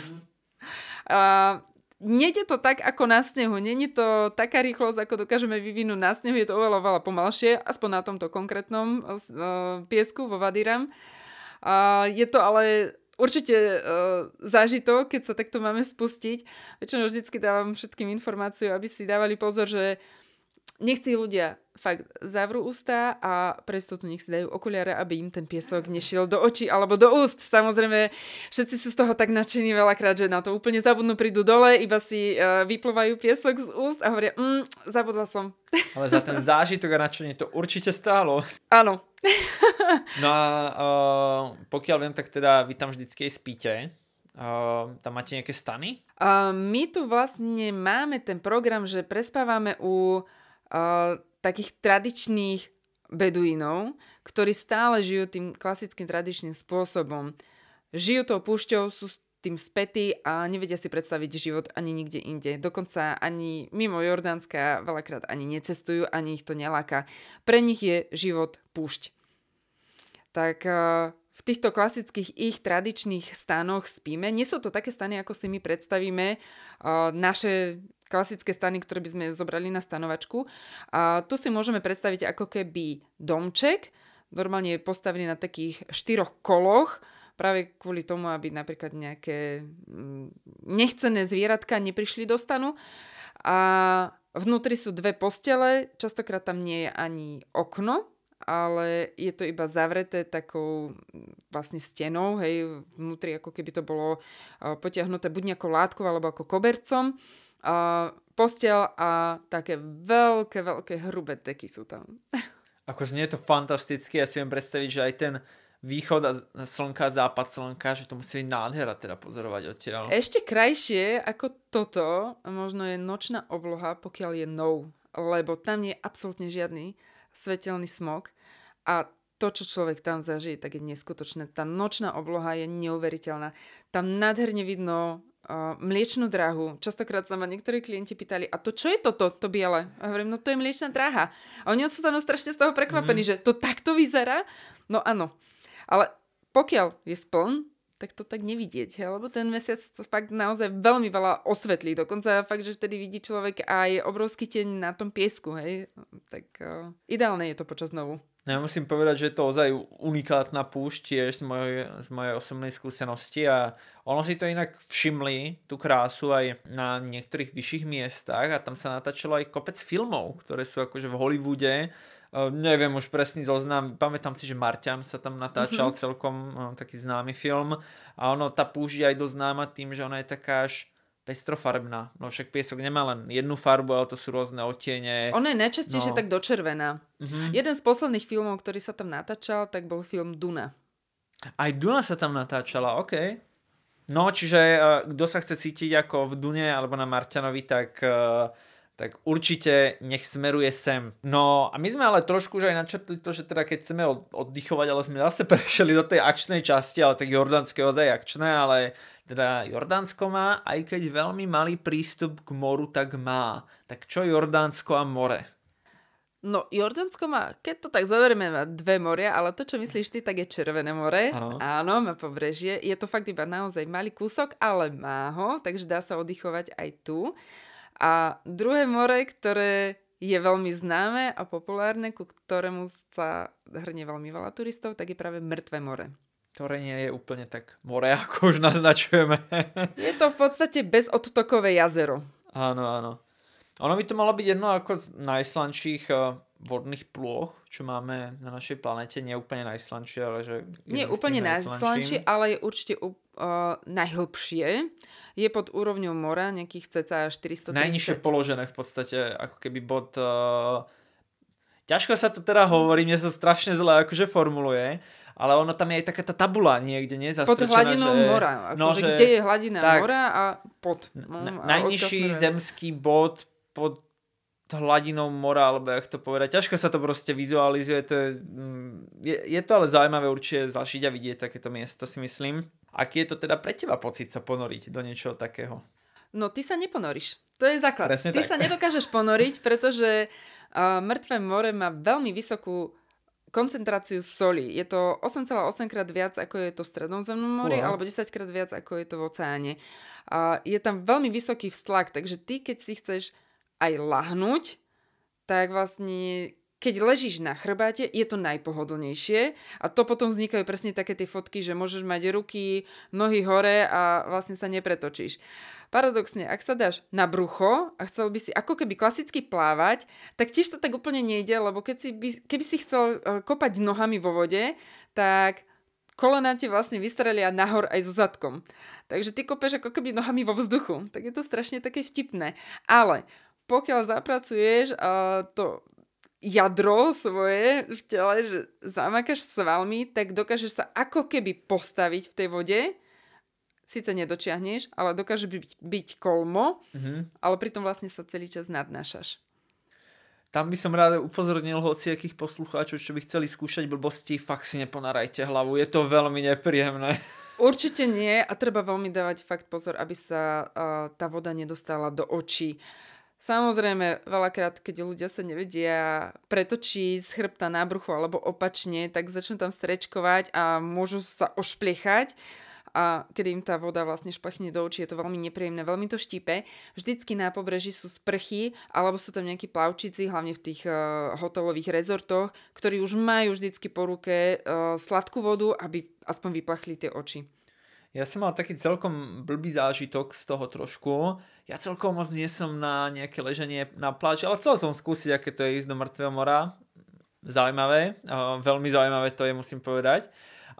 Mm. Uh, Nede to tak ako na snehu, není to taká rýchlosť, ako dokážeme vyvinúť na snehu, je to oveľa, oveľa pomalšie, aspoň na tomto konkrétnom uh, piesku vo Vadiram. Uh, je to ale určite uh, zážitok, keď sa takto máme spustiť. Väčšinou vždycky dávam všetkým informáciu, aby si dávali pozor, že nech si ľudia fakt zavrú ústa a pre istotu nech si dajú okuliare, aby im ten piesok nešiel do očí alebo do úst. Samozrejme, všetci sú z toho tak nadšení veľakrát, že na to úplne zabudnú, prídu dole, iba si uh, vyplovajú piesok z úst a hovoria, mm, zabudla som. Ale za ten zážitok a nadšenie to určite stálo. Áno. no a uh, pokiaľ viem, tak teda vy tam vždycky spíte. Uh, tam máte nejaké stany? Uh, my tu vlastne máme ten program, že prespávame u uh, takých tradičných beduínov, ktorí stále žijú tým klasickým tradičným spôsobom. Žijú tou púšťou, sú tým spätí a nevedia si predstaviť život ani nikde inde. Dokonca ani mimo Jordánska veľakrát ani necestujú, ani ich to neláka. Pre nich je život púšť. Tak uh, v týchto klasických ich tradičných stanoch spíme. Nie sú to také stany, ako si my predstavíme. Naše klasické stany, ktoré by sme zobrali na stanovačku. A tu si môžeme predstaviť ako keby domček, normálne je postavený na takých štyroch koloch, práve kvôli tomu, aby napríklad nejaké mm, nechcené zvieratka neprišli do stanu. A vnútri sú dve postele, častokrát tam nie je ani okno, ale je to iba zavreté takou vlastne stenou, hej, vnútri ako keby to bolo potiahnuté buď nejakou látkou alebo ako kobercom. A postel a také veľké, veľké hrubé teky sú tam. Ako znie to fantasticky, ja si viem predstaviť, že aj ten východ a slnka, západ slnka, že to musí byť nádhera teda pozorovať odtiaľ. Ešte krajšie ako toto možno je nočná obloha, pokiaľ je no, lebo tam nie je absolútne žiadny svetelný smog a to, čo človek tam zažije, tak je neskutočné. Tá nočná obloha je neuveriteľná. Tam nádherne vidno uh, mliečnú dráhu. Častokrát sa ma niektorí klienti pýtali, a to čo je toto, to biele? A hovorím, no to je mliečná dráha. A oni tam strašne z toho prekvapení, mm-hmm. že to takto vyzerá. No áno. Ale pokiaľ je spln, tak to tak nevidieť, lebo ten mesiac to fakt naozaj veľmi veľa osvetlí. Dokonca fakt, že vtedy vidí človek aj obrovský teň na tom piesku, hej. Tak uh, ideálne je to počas novu. No ja musím povedať, že je to ozaj unikátna púšť tiež z mojej, z mojej osobnej skúsenosti a ono si to inak všimli, tú krásu aj na niektorých vyšších miestach a tam sa natáčalo aj kopec filmov, ktoré sú akože v Hollywoode Uh, neviem už presný zoznam, pamätám si, že Marťan sa tam natáčal mm-hmm. celkom uh, taký známy film a ono, tá púšť je aj dosť známa tým, že ona je taká až pestrofarbná. No však piesok nemá len jednu farbu, ale to sú rôzne otiene. Ona je najčastejšie no. tak dočervená. Mm-hmm. Jeden z posledných filmov, ktorý sa tam natáčal, tak bol film Duna. Aj Duna sa tam natáčala, OK. No, čiže uh, kto sa chce cítiť ako v Dune alebo na Marťanovi, tak uh, tak určite nech smeruje sem. No a my sme ale trošku už aj načrtli to, že teda keď chceme oddychovať, ale sme zase prešli do tej akčnej časti, ale tak Jordánske ozaj akčné, ale teda Jordánsko má, aj keď veľmi malý prístup k moru, tak má. Tak čo Jordánsko a more? No, Jordánsko má, keď to tak zoberieme, má dve moria, ale to, čo myslíš ty, tak je Červené more. Ano. Áno, má pobrežie. Je to fakt iba naozaj malý kúsok, ale má ho, takže dá sa oddychovať aj tu. A druhé more, ktoré je veľmi známe a populárne, ku ktorému sa hrne veľmi veľa turistov, tak je práve Mŕtve more. Ktoré nie je úplne tak more, ako už naznačujeme. je to v podstate bezodtokové jazero. Áno, áno. Ono by to malo byť jedno ako z najslanších uh, vodných plôch, čo máme na našej planete. Nie úplne najslanšie, ale že... Nie úplne najslanšie, ale je určite uh, najhlbšie. Je pod úrovňou mora, nejakých cca 430. Najnižšie položené v podstate, ako keby bod... Uh... Ťažko sa to teda hovorí, mne sa strašne zle akože formuluje, ale ono tam je aj taká tá tabula niekde, nie? Pod hladinou že... mora. Akože no, že... kde je hladina tak, mora a pod. No, na, najnižší zemský bod pod hladinou mora, alebo jak to povedať. Ťažko sa to proste vizualizuje. To je, mm, je, je to ale zaujímavé určite zažiť a vidieť takéto miesto, si myslím. Aký je to teda pre teba pocit sa ponoriť do niečoho takého? No ty sa neponoríš. To je základ. Presne ty tak. sa nedokážeš ponoriť, pretože uh, mŕtve more má veľmi vysokú koncentráciu soli. Je to 8,8 krát viac, ako je to v stredozemnom mori, wow. alebo 10 krát viac, ako je to v oceáne. Uh, je tam veľmi vysoký vztlak, takže ty, keď si chceš aj lahnúť, tak vlastne keď ležíš na chrbáte, je to najpohodlnejšie a to potom vznikajú presne také tie fotky, že môžeš mať ruky, nohy hore a vlastne sa nepretočíš. Paradoxne, ak sa dáš na brucho a chcel by si ako keby klasicky plávať, tak tiež to tak úplne nejde, lebo keď si by, keby si chcel e, kopať nohami vo vode, tak kolena ti vlastne vystrelia nahor aj so zadkom. Takže ty kopeš ako keby nohami vo vzduchu. Tak je to strašne také vtipné. Ale pokiaľ zapracuješ uh, to jadro svoje v tele, že zamakáš svalmi, tak dokážeš sa ako keby postaviť v tej vode. Sice nedočiahneš, ale dokáže byť, byť kolmo, mm-hmm. ale pritom vlastne sa celý čas nadnášaš. Tam by som rád upozornil hociakých poslucháčov, čo by chceli skúšať blbosti, fakt si neponarajte hlavu, je to veľmi nepríjemné. Určite nie a treba veľmi dávať fakt pozor, aby sa uh, tá voda nedostala do očí. Samozrejme, veľakrát, keď ľudia sa nevedia pretočiť z chrbta na bruchu alebo opačne, tak začnú tam strečkovať a môžu sa ošpliechať a keď im tá voda vlastne špachne do očí, je to veľmi nepríjemné, veľmi to štípe. Vždycky na pobreží sú sprchy, alebo sú tam nejakí plavčici, hlavne v tých uh, hotelových rezortoch, ktorí už majú vždycky po ruke uh, sladkú vodu, aby aspoň vyplachli tie oči. Ja som mal taký celkom blbý zážitok z toho trošku. Ja celkom moc nie som na nejaké leženie na pláži, ale chcel som skúsiť, aké to je ísť do mŕtvého mora. Zaujímavé, veľmi zaujímavé to je, musím povedať.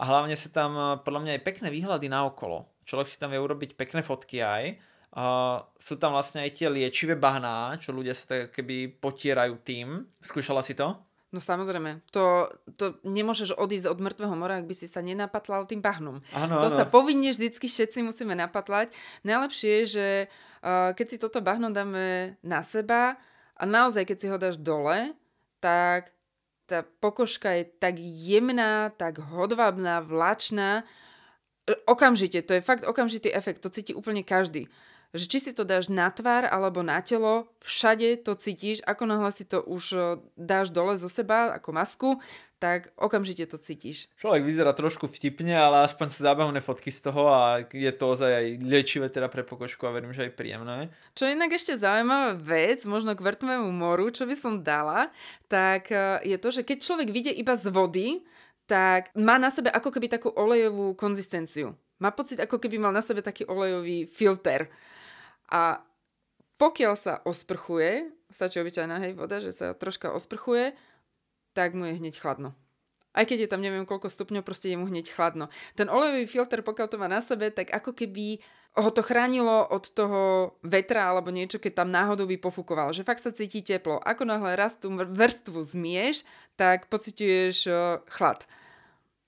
A hlavne sú tam podľa mňa aj pekné výhľady na okolo. Človek si tam vie urobiť pekné fotky aj. Uh, sú tam vlastne aj tie liečivé bahná, čo ľudia sa tak keby potierajú tým. Skúšala si to? No samozrejme, to, to nemôžeš odísť od mŕtvého mora, ak by si sa nenapatlal tým bahnom. Ano, to ano. sa povinne vždycky všetci musíme napatlať. Najlepšie je, že uh, keď si toto bahno dáme na seba a naozaj keď si ho dáš dole, tak tá pokožka je tak jemná, tak hodvábná, vlačná. E, okamžite, to je fakt okamžitý efekt, to cíti úplne každý. Že či si to dáš na tvár alebo na telo, všade to cítiš, ako náhle si to už e, dáš dole zo seba ako masku, tak okamžite to cítiš. Človek vyzerá trošku vtipne, ale aspoň sú zábavné fotky z toho a je to ozaj aj liečivé teda pre pokožku a verím, že aj príjemné. Čo inak ešte zaujímavá vec, možno k vrtvému moru, čo by som dala, tak e, je to, že keď človek vyjde iba z vody, tak má na sebe ako keby takú olejovú konzistenciu. Má pocit, ako keby mal na sebe taký olejový filter. A pokiaľ sa osprchuje, stačí obyčajná hej voda, že sa troška osprchuje, tak mu je hneď chladno. Aj keď je tam neviem koľko stupňov, proste je mu hneď chladno. Ten olejový filter, pokiaľ to má na sebe, tak ako keby ho to chránilo od toho vetra alebo niečo, keď tam náhodou by pofúkoval. Že fakt sa cíti teplo. Ako náhle raz tú vrstvu zmieš, tak pociťuješ chlad.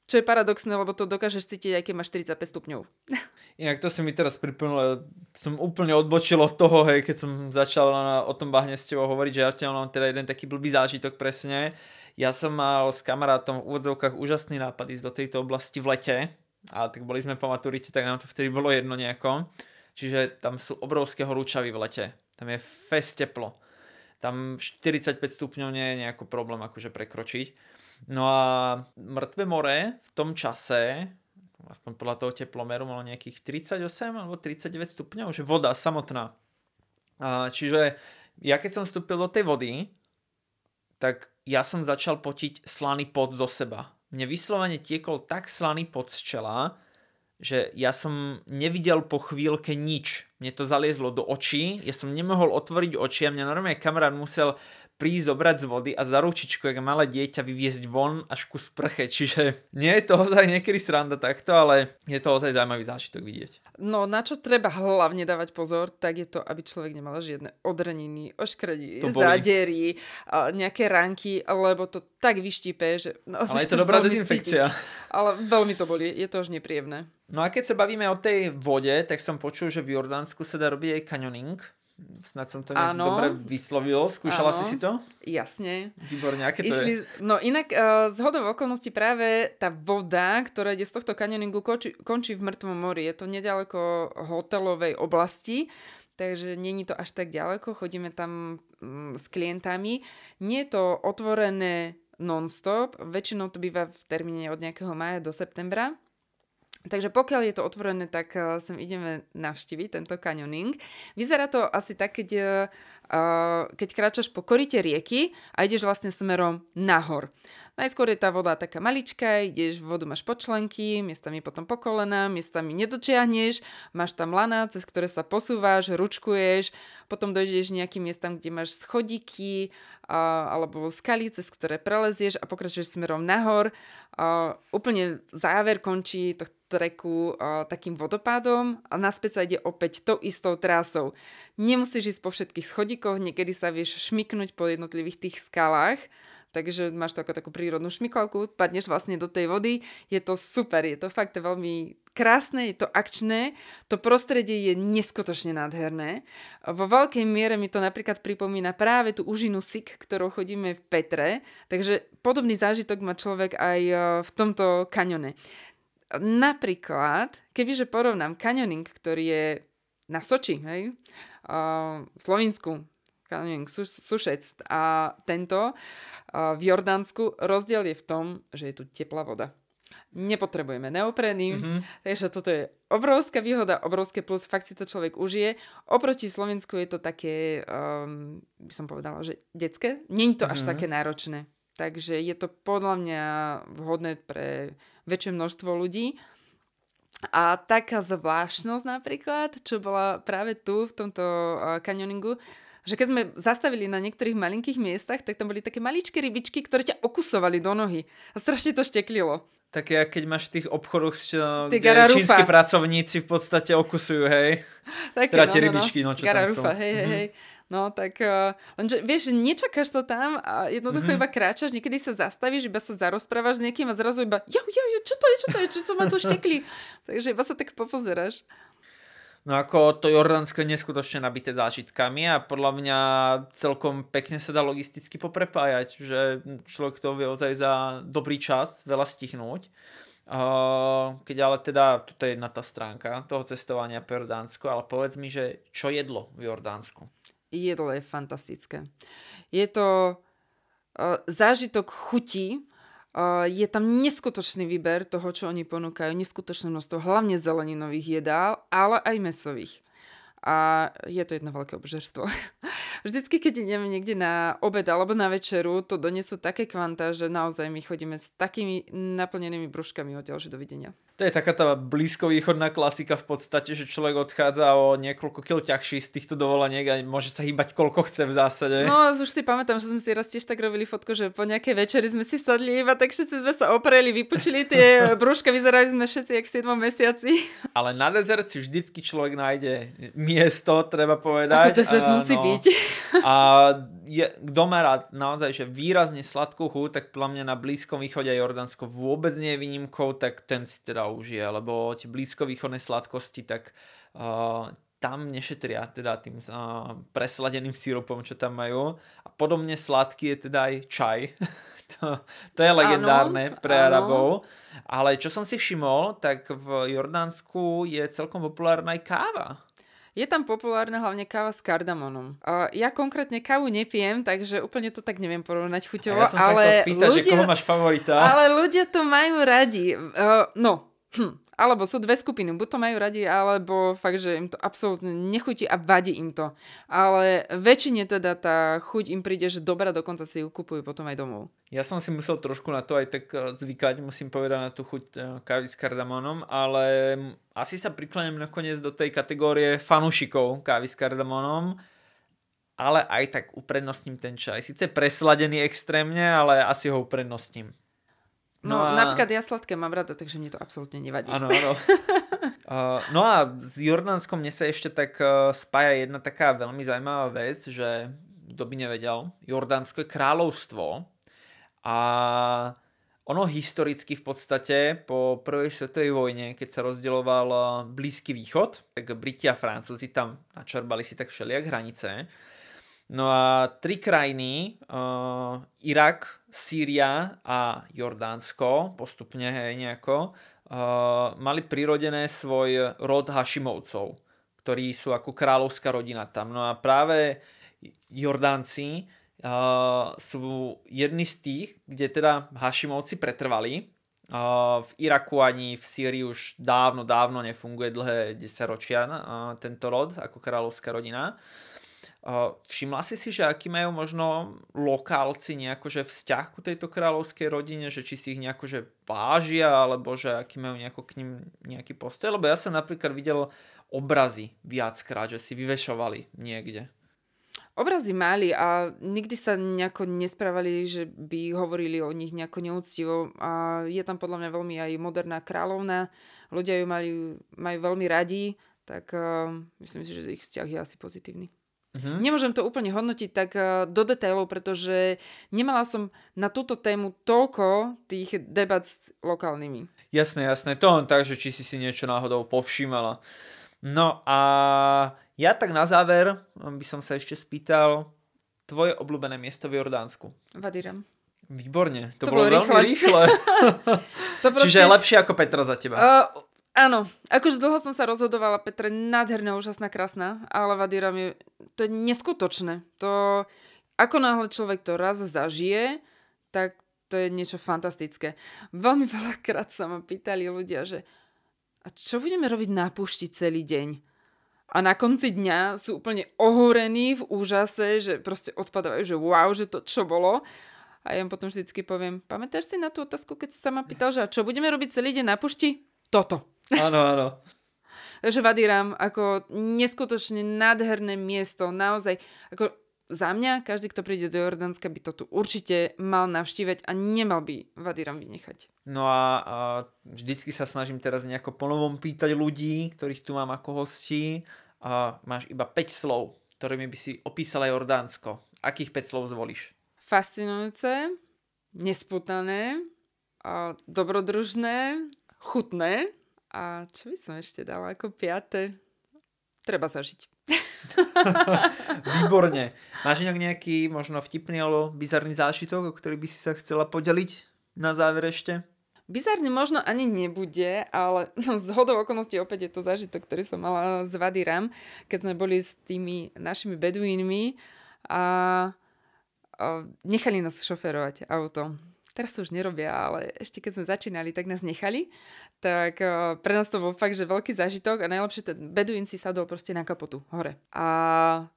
Čo je paradoxné, lebo to dokážeš cítiť, aj keď máš 45 stupňov. Inak to si mi teraz pripomínalo, som úplne odbočil od toho, hej, keď som začal o tom bahne s tebou hovoriť, že ja mám teda jeden taký blbý zážitok presne. Ja som mal s kamarátom v úvodzovkách úžasný nápad ísť do tejto oblasti v lete, a tak boli sme po maturite, tak nám to vtedy bolo jedno nejako. Čiže tam sú obrovské horúčavy v lete. Tam je fest teplo. Tam 45 stupňov nie je nejako problém akože prekročiť. No a mŕtve more v tom čase, aspoň podľa toho teplomeru, malo nejakých 38 alebo 39 stupňov, že voda samotná. A čiže ja keď som vstúpil do tej vody, tak ja som začal potiť slaný pot zo seba. Mne vyslovene tiekol tak slaný pot z čela, že ja som nevidel po chvíľke nič. Mne to zaliezlo do očí, ja som nemohol otvoriť oči a mňa normálne kamarát musel prísť zobrať z vody a za ručičku, jak malé dieťa, vyviezť von až ku sprche. Čiže nie je to ozaj niekedy sranda takto, ale je to ozaj zaujímavý zážitok vidieť. No na čo treba hlavne dávať pozor, tak je to, aby človek nemal žiadne odreniny, oškredí, zádery, nejaké ranky, lebo to tak vyštípe, že... No, ale je to dobrá dezinfekcia. Cítiť. Ale veľmi to boli, je to už nepríjemné. No a keď sa bavíme o tej vode, tak som počul, že v Jordánsku sa dá robiť aj kanioning. Snad som to nejak dobre vyslovil. Skúšala ano. si si to? Jasne. Výborne, aké to Išli, je? No inak uh, z hodov okolností práve tá voda, ktorá ide z tohto kanioningu, končí, končí v Mŕtvom mori. Je to nedaleko hotelovej oblasti, takže není to až tak ďaleko. Chodíme tam um, s klientami. Nie je to otvorené non-stop. Väčšinou to býva v termíne od nejakého maja do septembra. Takže pokiaľ je to otvorené, tak uh, sem ideme navštíviť tento kanioning. Vyzerá to asi tak, keď, uh, keď kráčaš po korite rieky a ideš vlastne smerom nahor. Najskôr je tá voda taká maličká, ideš, vodu máš počlenky, miestami potom po kolena, miestami nedočiahneš, máš tam lana, cez ktoré sa posúvaš, ručkuješ, potom dojdeš nejakým miestam, kde máš schodíky a, alebo skaly, cez ktoré prelezieš a pokračuješ smerom nahor. A, úplne záver končí tohto treku a, takým vodopádom a naspäť sa ide opäť tou istou trasou. Nemusíš ísť po všetkých schodíkoch, niekedy sa vieš šmiknúť po jednotlivých tých skalách, takže máš to ako takú prírodnú šmiklavku, padneš vlastne do tej vody, je to super, je to fakt veľmi krásne, je to akčné, to prostredie je neskutočne nádherné. Vo veľkej miere mi to napríklad pripomína práve tú užinu Sik, ktorou chodíme v Petre, takže podobný zážitok má človek aj e, v tomto kanione. Napríklad, kebyže porovnám kanioning, ktorý je na Soči, hej, v Slovensku, kanioning Sušec a tento v Jordánsku, rozdiel je v tom, že je tu teplá voda. Nepotrebujeme neopreny, mm-hmm. takže toto je obrovská výhoda, obrovské plus, fakt si to človek užije. Oproti Slovensku je to také, um, by som povedala, že detské. Není to mm-hmm. až mhm. také náročné. Takže je to podľa mňa vhodné pre väčšie množstvo ľudí. A taká zvláštnosť napríklad, čo bola práve tu v tomto uh, kanioningu, že keď sme zastavili na niektorých malinkých miestach, tak tam boli také maličké rybičky, ktoré ťa okusovali do nohy. A strašne to šteklilo. Také, keď máš v tých obchodoch, kde čínsky pracovníci v podstate okusujú, hej? Také, teda tie no, no, no. rybičky, no, čo Gararufa, tam sú. hej, hej, hej. No tak, uh, lenže vieš, nečakáš to tam a jednoducho mm-hmm. iba kráčaš, niekedy sa zastavíš, iba sa zarozprávaš s niekým a zrazu iba, jo, jo, jo, čo to je, čo to je, čo, čo ma tu štekli. Takže iba sa tak popozeráš. No ako to Jordánsko je neskutočne nabité zážitkami a podľa mňa celkom pekne sa dá logisticky poprepájať, že človek to vie ozaj za dobrý čas veľa stihnúť. Keď ale teda, toto je jedna tá stránka toho cestovania po Jordánsku, ale povedz mi, že čo jedlo v Jordánsku? Jedlo je fantastické. Je to uh, zážitok chutí, uh, je tam neskutočný výber toho, čo oni ponúkajú, neskutočné množstvo, hlavne zeleninových jedál, ale aj mesových. A je to jedno veľké obžerstvo. vždycky, keď ideme niekde na obed alebo na večeru, to donesú také kvanta, že naozaj my chodíme s takými naplnenými brúškami odtiaľ, že dovidenia. To je taká tá blízkovýchodná klasika v podstate, že človek odchádza o niekoľko kil ťažší z týchto dovoleniek a môže sa hýbať koľko chce v zásade. No už si pamätám, že sme si raz tiež tak robili fotku, že po nejakej večeri sme si sadli iba tak všetci sme sa opreli, vypučili tie brúška, vyzerali sme všetci jak v 7 mesiaci. Ale na dezert si vždycky človek nájde miesto, treba povedať. Ako dezert musí no. byť. A je, kto má rád naozaj, že výrazne sladkú chuť, tak podľa mňa na Blízkom východe a Jordánsko vôbec nie je výnimkou, tak ten si teda užije, lebo tie blízkovýchodné sladkosti, tak uh, tam nešetria teda tým uh, presladeným sírupom, čo tam majú. A podobne sladký je teda aj čaj. to, to je legendárne áno, pre. Arabov. Ale čo som si všimol, tak v Jordánsku je celkom populárna aj káva. Je tam populárna hlavne káva s kardamonom. Uh, ja konkrétne kávu nepijem, takže úplne to tak neviem porovnať chuťovo. A ja som ale sa spýtať, ľudia, že koho máš favorita. Ale ľudia to majú radi. Uh, no, hm, alebo sú dve skupiny, buď to majú radi, alebo fakt, že im to absolútne nechutí a vadí im to. Ale väčšine teda tá chuť im príde, že dobrá, dokonca si ju kupujú potom aj domov. Ja som si musel trošku na to aj tak eh, zvykať, musím povedať na tú chuť eh, kávy s kardamonom, ale asi sa prikláňam nakoniec do tej kategórie fanúšikov kávy s kardamonom, ale aj tak uprednostním ten čaj. Sice presladený extrémne, ale asi ho uprednostním. No, no a... napríklad ja sladké mám rada, takže mne to absolútne nevadí. Áno, áno. uh, no a s Jordánskom mne sa ešte tak uh, spája jedna taká veľmi zaujímavá vec, že kto by nevedel, Jordánsko je kráľovstvo a ono historicky v podstate po prvej svetovej vojne, keď sa rozdieloval uh, Blízky východ, tak Briti a Francúzi tam načerbali si tak všelijak hranice. No a tri krajiny, uh, Irak, Sýria a Jordánsko, postupne hej, nejako, uh, mali prirodené svoj rod Hašimovcov, ktorí sú ako kráľovská rodina tam. No a práve Jordánci uh, sú jedni z tých, kde teda Hašimovci pretrvali. Uh, v Iraku ani v Sýrii už dávno, dávno nefunguje dlhé desaťročia uh, tento rod ako kráľovská rodina. Uh, Všimla si si, že aký majú možno lokálci nejako, že vzťah ku tejto kráľovskej rodine, že či si ich nejako že vážia, alebo že aký majú nejako k ním nejaký postoj? Lebo ja som napríklad videl obrazy viackrát, že si vyvešovali niekde. Obrazy mali a nikdy sa nejako nesprávali, že by hovorili o nich nejako neúctivo. A je tam podľa mňa veľmi aj moderná kráľovna. Ľudia ju majú, majú veľmi radi, tak uh, myslím si, že ich vzťah je asi pozitívny. Uh-huh. Nemôžem to úplne hodnotiť tak uh, do detailov, pretože nemala som na túto tému toľko tých debat s lokálnymi. Jasné, jasné. To len tak, že či si si niečo náhodou povšímala. No a ja tak na záver by som sa ešte spýtal tvoje obľúbené miesto v Jordánsku. Vadiram. Výborne, to, to bolo, bolo rýchle. veľmi rýchle. to proste... Čiže lepšie ako Petra za teba. Uh, Áno, akože dlho som sa rozhodovala, Petra je nádherná, úžasná, krásna, ale Vadíram je, to je neskutočné. To, ako náhle človek to raz zažije, tak to je niečo fantastické. Veľmi veľakrát sa ma pýtali ľudia, že a čo budeme robiť na púšti celý deň? A na konci dňa sú úplne ohúrení v úžase, že proste odpadávajú, že wow, že to čo bolo. A ja im potom vždycky poviem, pamätáš si na tú otázku, keď si sa ma pýtal, že a čo budeme robiť celý deň na pušti? Toto. Áno, áno. Takže Vadiram ako neskutočne nádherné miesto, naozaj ako za mňa, každý, kto príde do Jordánska, by to tu určite mal navštívať a nemal by Vadiram vynechať. No a, a vždycky sa snažím teraz nejako ponovom pýtať ľudí, ktorých tu mám ako hostí. A máš iba 5 slov, ktorými by si opísala Jordánsko. Akých 5 slov zvolíš? Fascinujúce, nesputané, a dobrodružné, chutné. A čo by som ešte dala ako piaté? Treba zažiť. Výborne. Máš nejaký možno vtipný alebo bizarný zážitok, o ktorý by si sa chcela podeliť na záver ešte? Bizárne možno ani nebude, ale no, z hodou okolností opäť je to zážitok, ktorý som mala z Vadiram, keď sme boli s tými našimi beduínmi a, a nechali nás šoferovať auto. Teraz to už nerobia, ale ešte keď sme začínali, tak nás nechali. Tak uh, pre nás to bol fakt, že veľký zážitok a najlepšie ten beduín si sadol proste na kapotu hore. A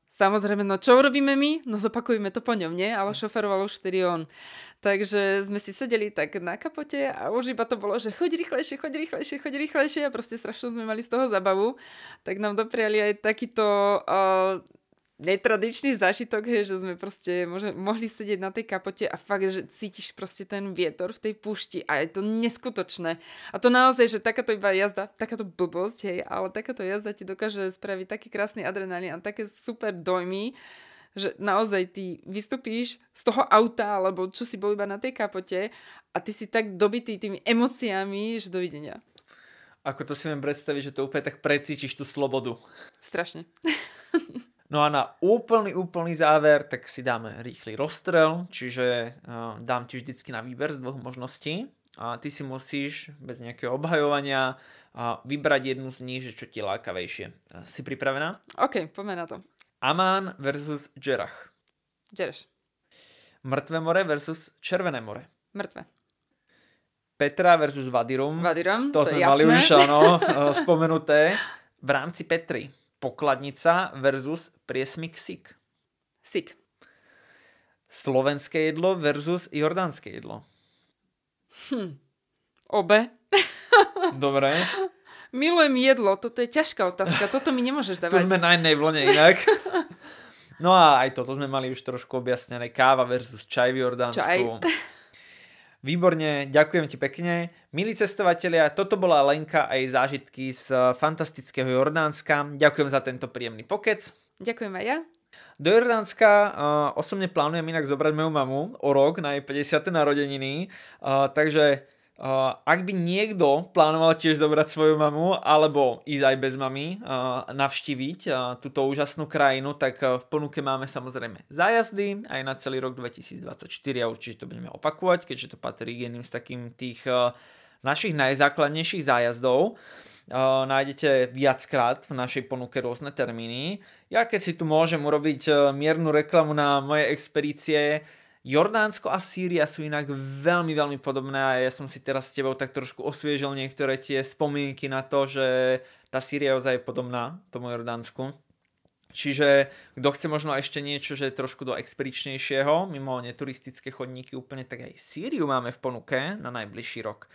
samozrejme, no čo robíme my? No zopakujeme to po ňom, nie? Ale šoferoval už vtedy on. Takže sme si sedeli tak na kapote a už iba to bolo, že choď rýchlejšie, choď rýchlejšie, choď rýchlejšie a proste strašne sme mali z toho zabavu. Tak nám dopriali aj takýto uh, netradičný zážitok, že sme proste môže, mohli sedieť na tej kapote a fakt, že cítiš proste ten vietor v tej púšti a je to neskutočné. A to naozaj, že takáto iba jazda, takáto blbosť, hej, ale takáto jazda ti dokáže spraviť taký krásny adrenalín a také super dojmy, že naozaj ty vystupíš z toho auta, alebo čo si bol iba na tej kapote a ty si tak dobitý tými emóciami, že dovidenia. Ako to si viem predstaviť, že to úplne tak precítiš tú slobodu. Strašne. No a na úplný, úplný záver, tak si dáme rýchly rozstrel, čiže uh, dám ti vždycky na výber z dvoch možností a ty si musíš bez nejakého obhajovania uh, vybrať jednu z nich, že čo ti lákavejšie. Uh, si pripravená? OK, poďme na to. Amán versus Džerach. Džereš. Mŕtve more versus Červené more. Mŕtve. Petra versus Vadirum. Vadirum, to, to sme je mali jasné. už áno, spomenuté. V rámci Petry pokladnica versus priesmik sik. Sik. Slovenské jedlo versus jordánske jedlo. Hm. Obe. Dobre. Milujem jedlo, toto je ťažká otázka, toto mi nemôžeš Tu dávať. sme na jednej vlne inak. No a aj toto sme mali už trošku objasnené. Káva versus čaj v Jordánsku. Čaj. Výborne, ďakujem ti pekne. Milí cestovatelia, toto bola Lenka a jej zážitky z fantastického Jordánska. Ďakujem za tento príjemný pokec. Ďakujem aj ja. Do Jordánska uh, osobne plánujem inak zobrať moju mamu o rok na jej 50. narodeniny, uh, takže uh, ak by niekto plánoval tiež zobrať svoju mamu alebo ísť aj bez mamy uh, navštíviť uh, túto úžasnú krajinu, tak uh, v ponuke máme samozrejme zájazdy aj na celý rok 2024 a určite to budeme opakovať, keďže to patrí k jedným z takým tých uh, našich najzákladnejších zájazdov. Uh, nájdete viackrát v našej ponuke rôzne termíny. Ja keď si tu môžem urobiť uh, miernu reklamu na moje expedície, Jordánsko a Sýria sú inak veľmi, veľmi podobné a ja som si teraz s tebou tak trošku osviežil niektoré tie spomienky na to, že tá Sýria je ozaj podobná tomu Jordánsku. Čiže kto chce možno ešte niečo, že trošku do expedičnejšieho, mimo neturistické chodníky úplne, tak aj Sýriu máme v ponuke na najbližší rok.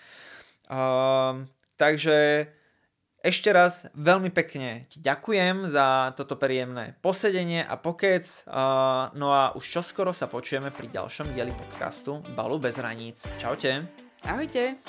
Uh, takže ešte raz veľmi pekne ti ďakujem za toto príjemné posedenie a pokec. No a už čoskoro sa počujeme pri ďalšom dieli podcastu Balu bez hraníc. Čaute. Ahojte.